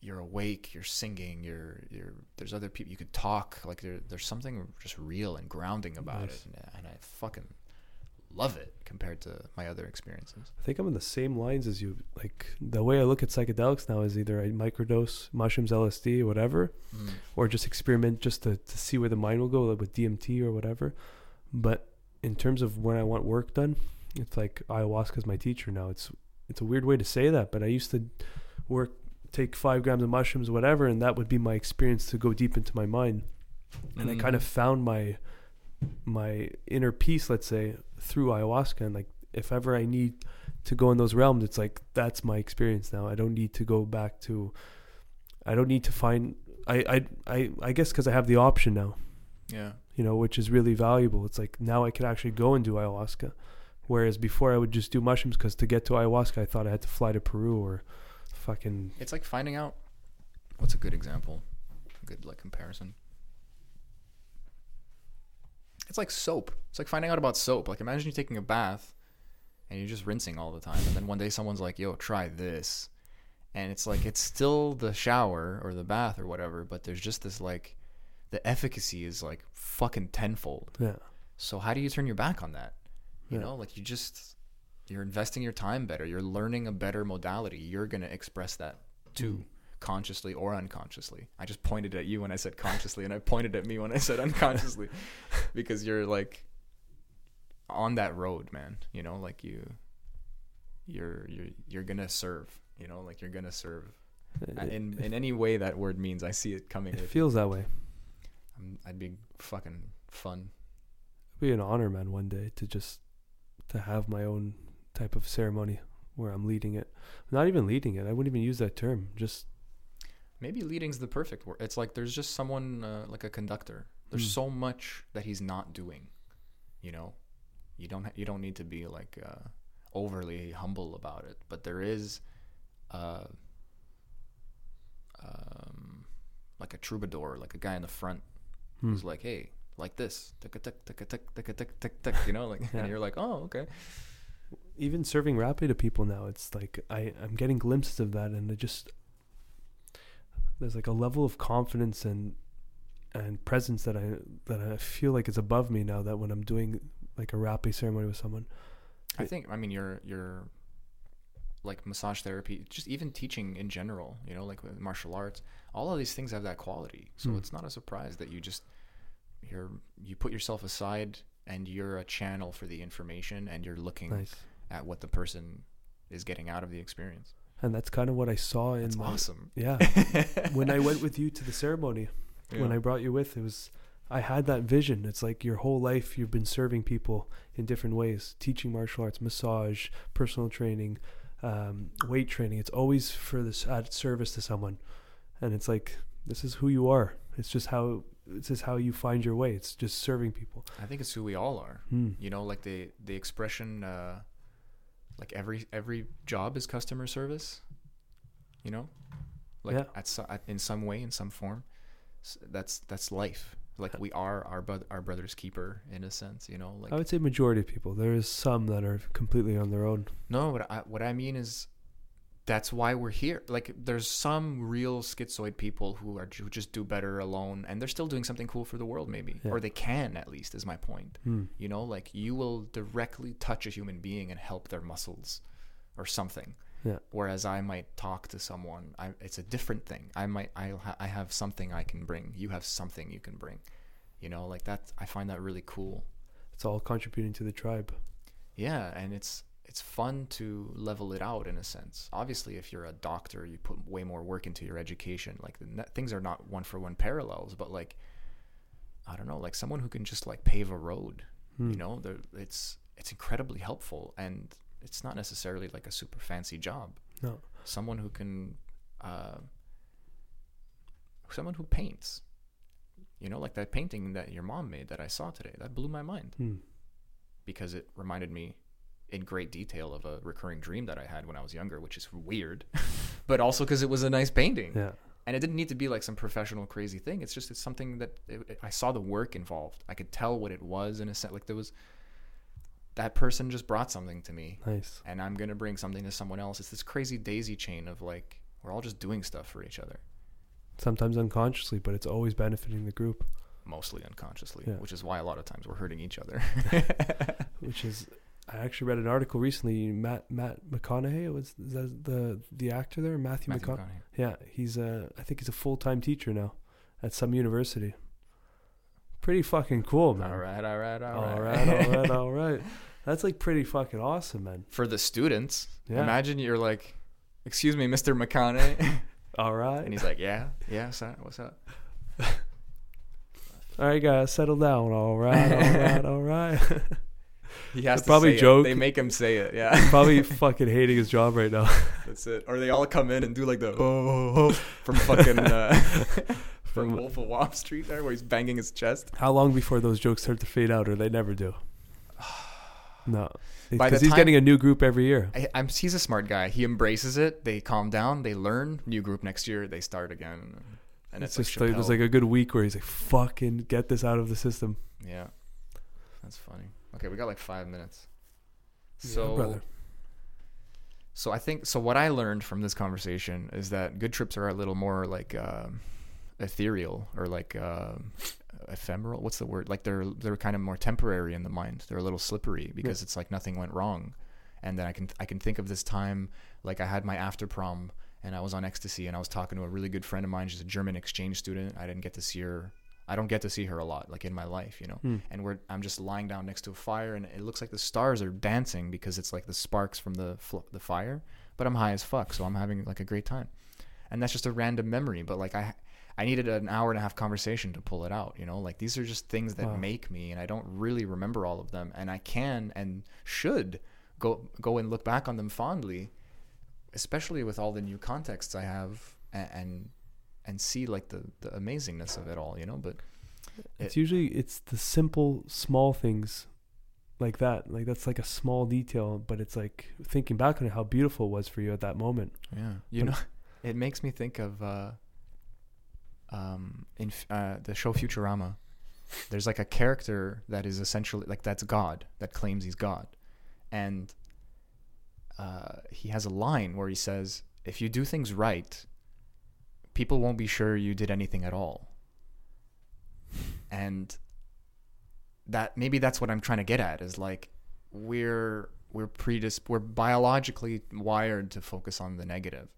you're awake, you're singing, you're you're there's other people you could talk like there, there's something just real and grounding about Nice. it, and, and I fucking love it compared to my other experiences. I think I'm in the same lines as you. Like the way I look at psychedelics now is either I microdose mushrooms, LSD, whatever, mm. or just experiment just to, to see where the mind will go, like with DMT or whatever. But in terms of when I want work done, it's like ayahuasca's my teacher now. It's it's a weird way to say that, but I used to work take five grams of mushrooms, whatever, and that would be my experience to go deep into my mind. And I mm. kind of found my my inner peace, let's say, through ayahuasca. And like if ever I need to go in those realms, it's like that's my experience now. I don't need to go back to. I don't need to find. I I I, I guess because I have the option now, yeah. you know, which is really valuable. It's like now I could actually go and do ayahuasca, whereas before I would just do mushrooms because to get to ayahuasca I thought I had to fly to Peru or fucking It's like finding out what's a good example, a good like comparison. It's like soap. It's like finding out about soap. Like imagine you taking a bath and you're just rinsing all the time, and then one day someone's like, "Yo, try this," and it's like it's still the shower or the bath or whatever, but there's just this like, the efficacy is like fucking tenfold. yeah. So how do you turn your back on that? You Yeah. know, like you just you're investing your time better. You're learning a better modality. You're gonna express that too, Mm. Consciously or unconsciously. I just pointed at you when I said consciously, and I pointed at me when I said unconsciously, [laughs] because you're like on that road, man. You know, like you, you're you're you're gonna serve. You know, like you're gonna serve in in any way that word means. I see it coming. it feels that way. I'm, I'd be fucking fun. It'd be an honor, man, one day to just to have my own type of ceremony where I'm leading it. Not even leading it. I wouldn't even use that term. Just Maybe leading's the perfect word. It's like there's just someone uh, like a conductor. There's Mm. so much that he's not doing. You know, you don't ha- you don't need to be like uh, overly humble about it, but there is, uh, um, like a troubadour, like a guy in the front hmm. who's like, hey, like this, tick tick tick tick tick tick tick tick, you know, like, [laughs] Yeah. and you're like, oh, okay. even serving rapé to people now, it's like I I'm getting glimpses of that, and it just there's like a level of confidence and and presence that I that I feel like is above me now. That when I'm doing like a rapé ceremony with someone, I think I mean you're you're like massage therapy, just even teaching in general, you know, like with martial arts, all of these things have that quality. So Hmm. it's not a surprise that you just you're you put yourself aside and you're a channel for the information and you're looking nice, at what the person is getting out of the experience. And that's kind of what I saw in That's my awesome. yeah. [laughs] when I went with you to the ceremony, when I brought you with, it was I had that vision. It's like your whole life you've been serving people in different ways, teaching martial arts, massage, personal training, um, weight training. It's always for this at service to someone, and it's like this is who you are. It's just how this is how you find your way. It's just serving people. I think it's who we all are. Hmm. You know, like the the expression uh like every every job is customer service. You know? Like Yeah. at, so, at in some way in some form. S- that's that's life. Like we are our bro- our brother's keeper in a sense, you know? Like I would say majority of people. There is some that are completely on their own. No, what I what I mean is that's why we're here. Like there's some real schizoid people who are who just do better alone and they're still doing something cool for the world maybe. Yeah. Or they can at least is my point. Hmm. You know, like you will directly touch a human being and help their muscles or something. Yeah. Whereas I might talk to someone, I, it's a different thing. I might, I, ha- I have something I can bring. You have something you can bring. You know, like that. I find that really cool. It's all contributing to the tribe. Yeah, and it's it's fun to level it out in a sense. Obviously, if you're a doctor, you put way more work into your education. Like the, things are not one for one parallels, but like I don't know, like someone who can just like pave a road. Hmm. You know, it's it's incredibly helpful, and it's not necessarily like a super fancy job. No. Someone who can, uh, someone who paints. You know, like that painting that your mom made that I saw today. That blew my mind Hmm. because it reminded me in great detail of a recurring dream that I had when I was younger, which is weird, [laughs] but also because it was a nice painting. Yeah. And it didn't need to be like some professional crazy thing. It's just it's something that it, it- I saw the work involved. I could tell what it was in a sense. Like there was that person just brought something to me, Nice. and I'm gonna bring something to someone else. It's this crazy daisy chain of like we're all just doing stuff for each other, Sometimes unconsciously, but it's always benefiting the group. mostly unconsciously, Yeah. which is why a lot of times we're hurting each other. [laughs] [laughs] which is I actually read an article recently. Matt Matt McConaughey was is the the actor there, Matthew, Matthew McConaughey. McConaughey. Yeah, he's a I think he's a full time teacher now at some university. Pretty fucking cool, man. All right, all right, all right, [laughs] all right, all right, all right. That's like pretty fucking awesome, man. for the students. Yeah. Imagine you're like, "Excuse me, Mr. McConaughey," [laughs] All right, and he's like, "Yeah, yeah, sir, what's up?" [laughs] all right, guys, settle down. All right, all right, all right. He has to probably say it. joke. They make him say it. Yeah, Probably [laughs] fucking hating his job right now. that's it. Or they all come in and do like the [laughs] oh from fucking uh, [laughs] from Wolf of Wall Street there, where he's banging his chest. How long before those jokes start to fade out, or they never do? [sighs] No, because he's getting a new group every year. I, I'm, he's a smart guy. He embraces it. They calm down. They learn. New group next year. They start again. And it's it's, just like like, there's like a good week where he's like, "Fucking get this out of the system." yeah, that's funny. Okay, we got like five minutes. Yeah, So brother. So I think so. What I learned from this conversation is that good trips are a little more like um, ethereal or like um ephemeral. What's the word? Like they're they're kind of more temporary in the mind. They're a little slippery because it's like nothing went wrong, and then I can I can think of this time like I had my after prom and I was on ecstasy and I was talking to a really good friend of mine. She's a German exchange student. I didn't get to see her. I don't get to see her a lot, like in my life, you know. Hmm. And we're I'm just lying down next to a fire, and it looks like the stars are dancing because it's like the sparks from the fl- the fire. But I'm high as fuck, so I'm having like a great time. And that's just a random memory, but like I I needed an hour and a half conversation to pull it out, you know. Like these are just things that Wow. make me, and I don't really remember all of them, and I can and should go go and look back on them fondly especially with all the new contexts I have and and, and see like the, the amazingness of it all, you know. But It's usually it's the simple small things like that. Like that's like a small detail, but it's like thinking back on it, how beautiful it was for you at that moment. yeah, you But know, [laughs] it makes me think of uh, um, in uh, the show Futurama. There's like a character that is essentially like that's God that claims he's God, and uh, he has a line where he says, "If you do things right, people won't be sure you did anything at all." And that maybe that's what I'm trying to get at is like we're we're predisp we're biologically wired to focus on the negative,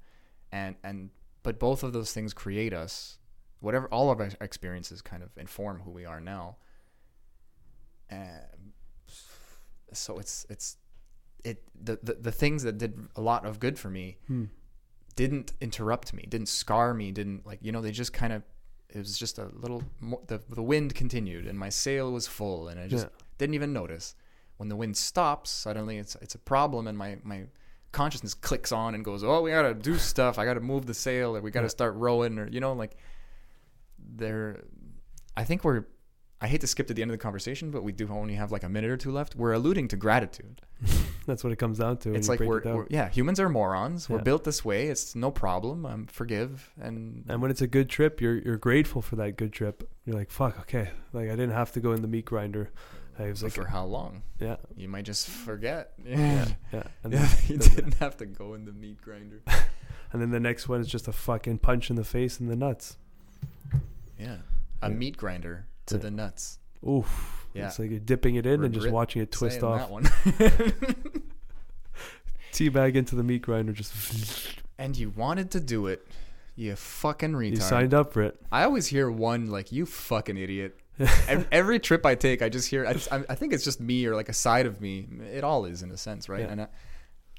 and and but both of those things create us. Whatever all of our experiences kind of inform who we are now. And so it's it's it the, the the things that did a lot of good for me Hmm. Didn't interrupt me, didn't scar me, didn't like you know they just kind of it was just a little more, the the wind continued and my sail was full and I just Yeah. didn't even notice. When the wind stops, suddenly it's it's a problem and my my consciousness clicks on and goes, "Oh, we got to do stuff. I got to move the sail or we got to Yeah. start rowing or you know like there I think we're I hate to skip to the end of the conversation, but we do only have like a minute or two left. We're alluding to gratitude [laughs] That's what it comes down to. it's like we're, it we're yeah humans are morons we're built this way it's no problem um, forgive and and when it's a good trip, you're you're grateful for that good trip. You're like, fuck, okay, like I didn't have to go in the meat grinder. I was like, for how long yeah, you might just forget [laughs] yeah, yeah, yeah. [laughs] And, yeah then, you then- didn't [laughs] have to go in the meat grinder and then the next one is just a fucking punch in the face and the nuts. yeah a Yeah. meat grinder to Yeah. the nuts Oof. Yeah. It's like you're dipping it in and just watching it twist off. that one [laughs] Teabag into the meat grinder, just [laughs] and you wanted to do it you fucking retard you signed up for it. I always hear one like you fucking idiot. [laughs] every, trip I take, I just hear. I, I I think it's just me or like a side of me. It all is in a sense, right? Yeah. And I,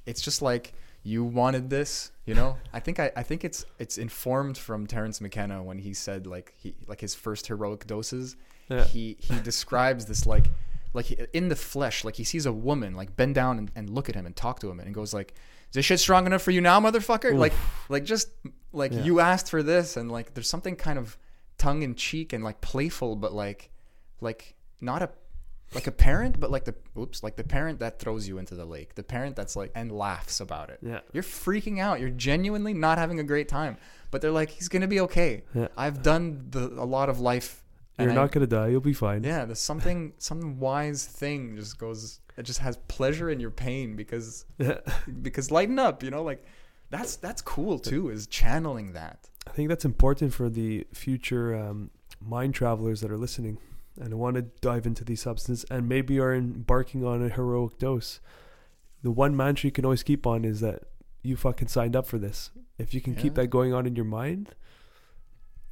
it's just like you wanted this, you know. I think I, I think it's it's informed from Terence McKenna when he said like he like his first heroic doses. Yeah. He he describes this like like in the flesh, like he sees a woman like bend down and, and look at him and talk to him and goes like, "Is this shit strong enough for you now, motherfucker?" Like like just like Yeah. you asked for this and like there's something kind of tongue in cheek and like playful but like like not a like a parent but like the oops like the parent that throws you into the lake the parent that's like and laughs about it Yeah. you're freaking out you're genuinely not having a great time but they're like he's gonna be okay Yeah. i've done the a lot of life You're and I- not gonna die. You'll be fine. yeah there's something some wise thing just goes it just has pleasure in your pain because [laughs] because lighten up you know like that's that's cool too is channeling that I think that's important for the future um, mind travelers that are listening and want to dive into these substances and maybe are embarking on a heroic dose. The one mantra you can always keep on is that you fucking signed up for this. If you can keep that going on in your mind,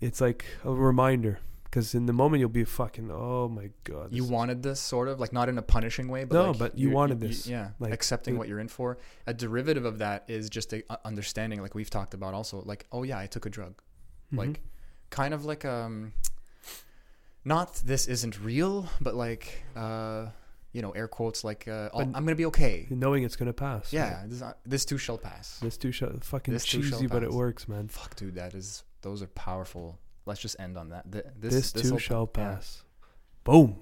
it's like a reminder. Because in the moment you'll be fucking, oh my god. you wanted this sort of like not in a punishing way but No, like but you wanted this. yeah Like, accepting the- what you're in for a derivative of that is just a, uh, understanding like we've talked about also like oh yeah i took a drug Mhm. like kind of like um not this isn't real but like uh you know air quotes like uh, But- i'm gonna be okay knowing it's gonna pass. yeah this, uh, this too shall pass This too shall fucking This too shall cheesy, but it works, man. fuck dude that is those are powerful let's just end on that Th- This, this too will- shall yeah. pass. Boom.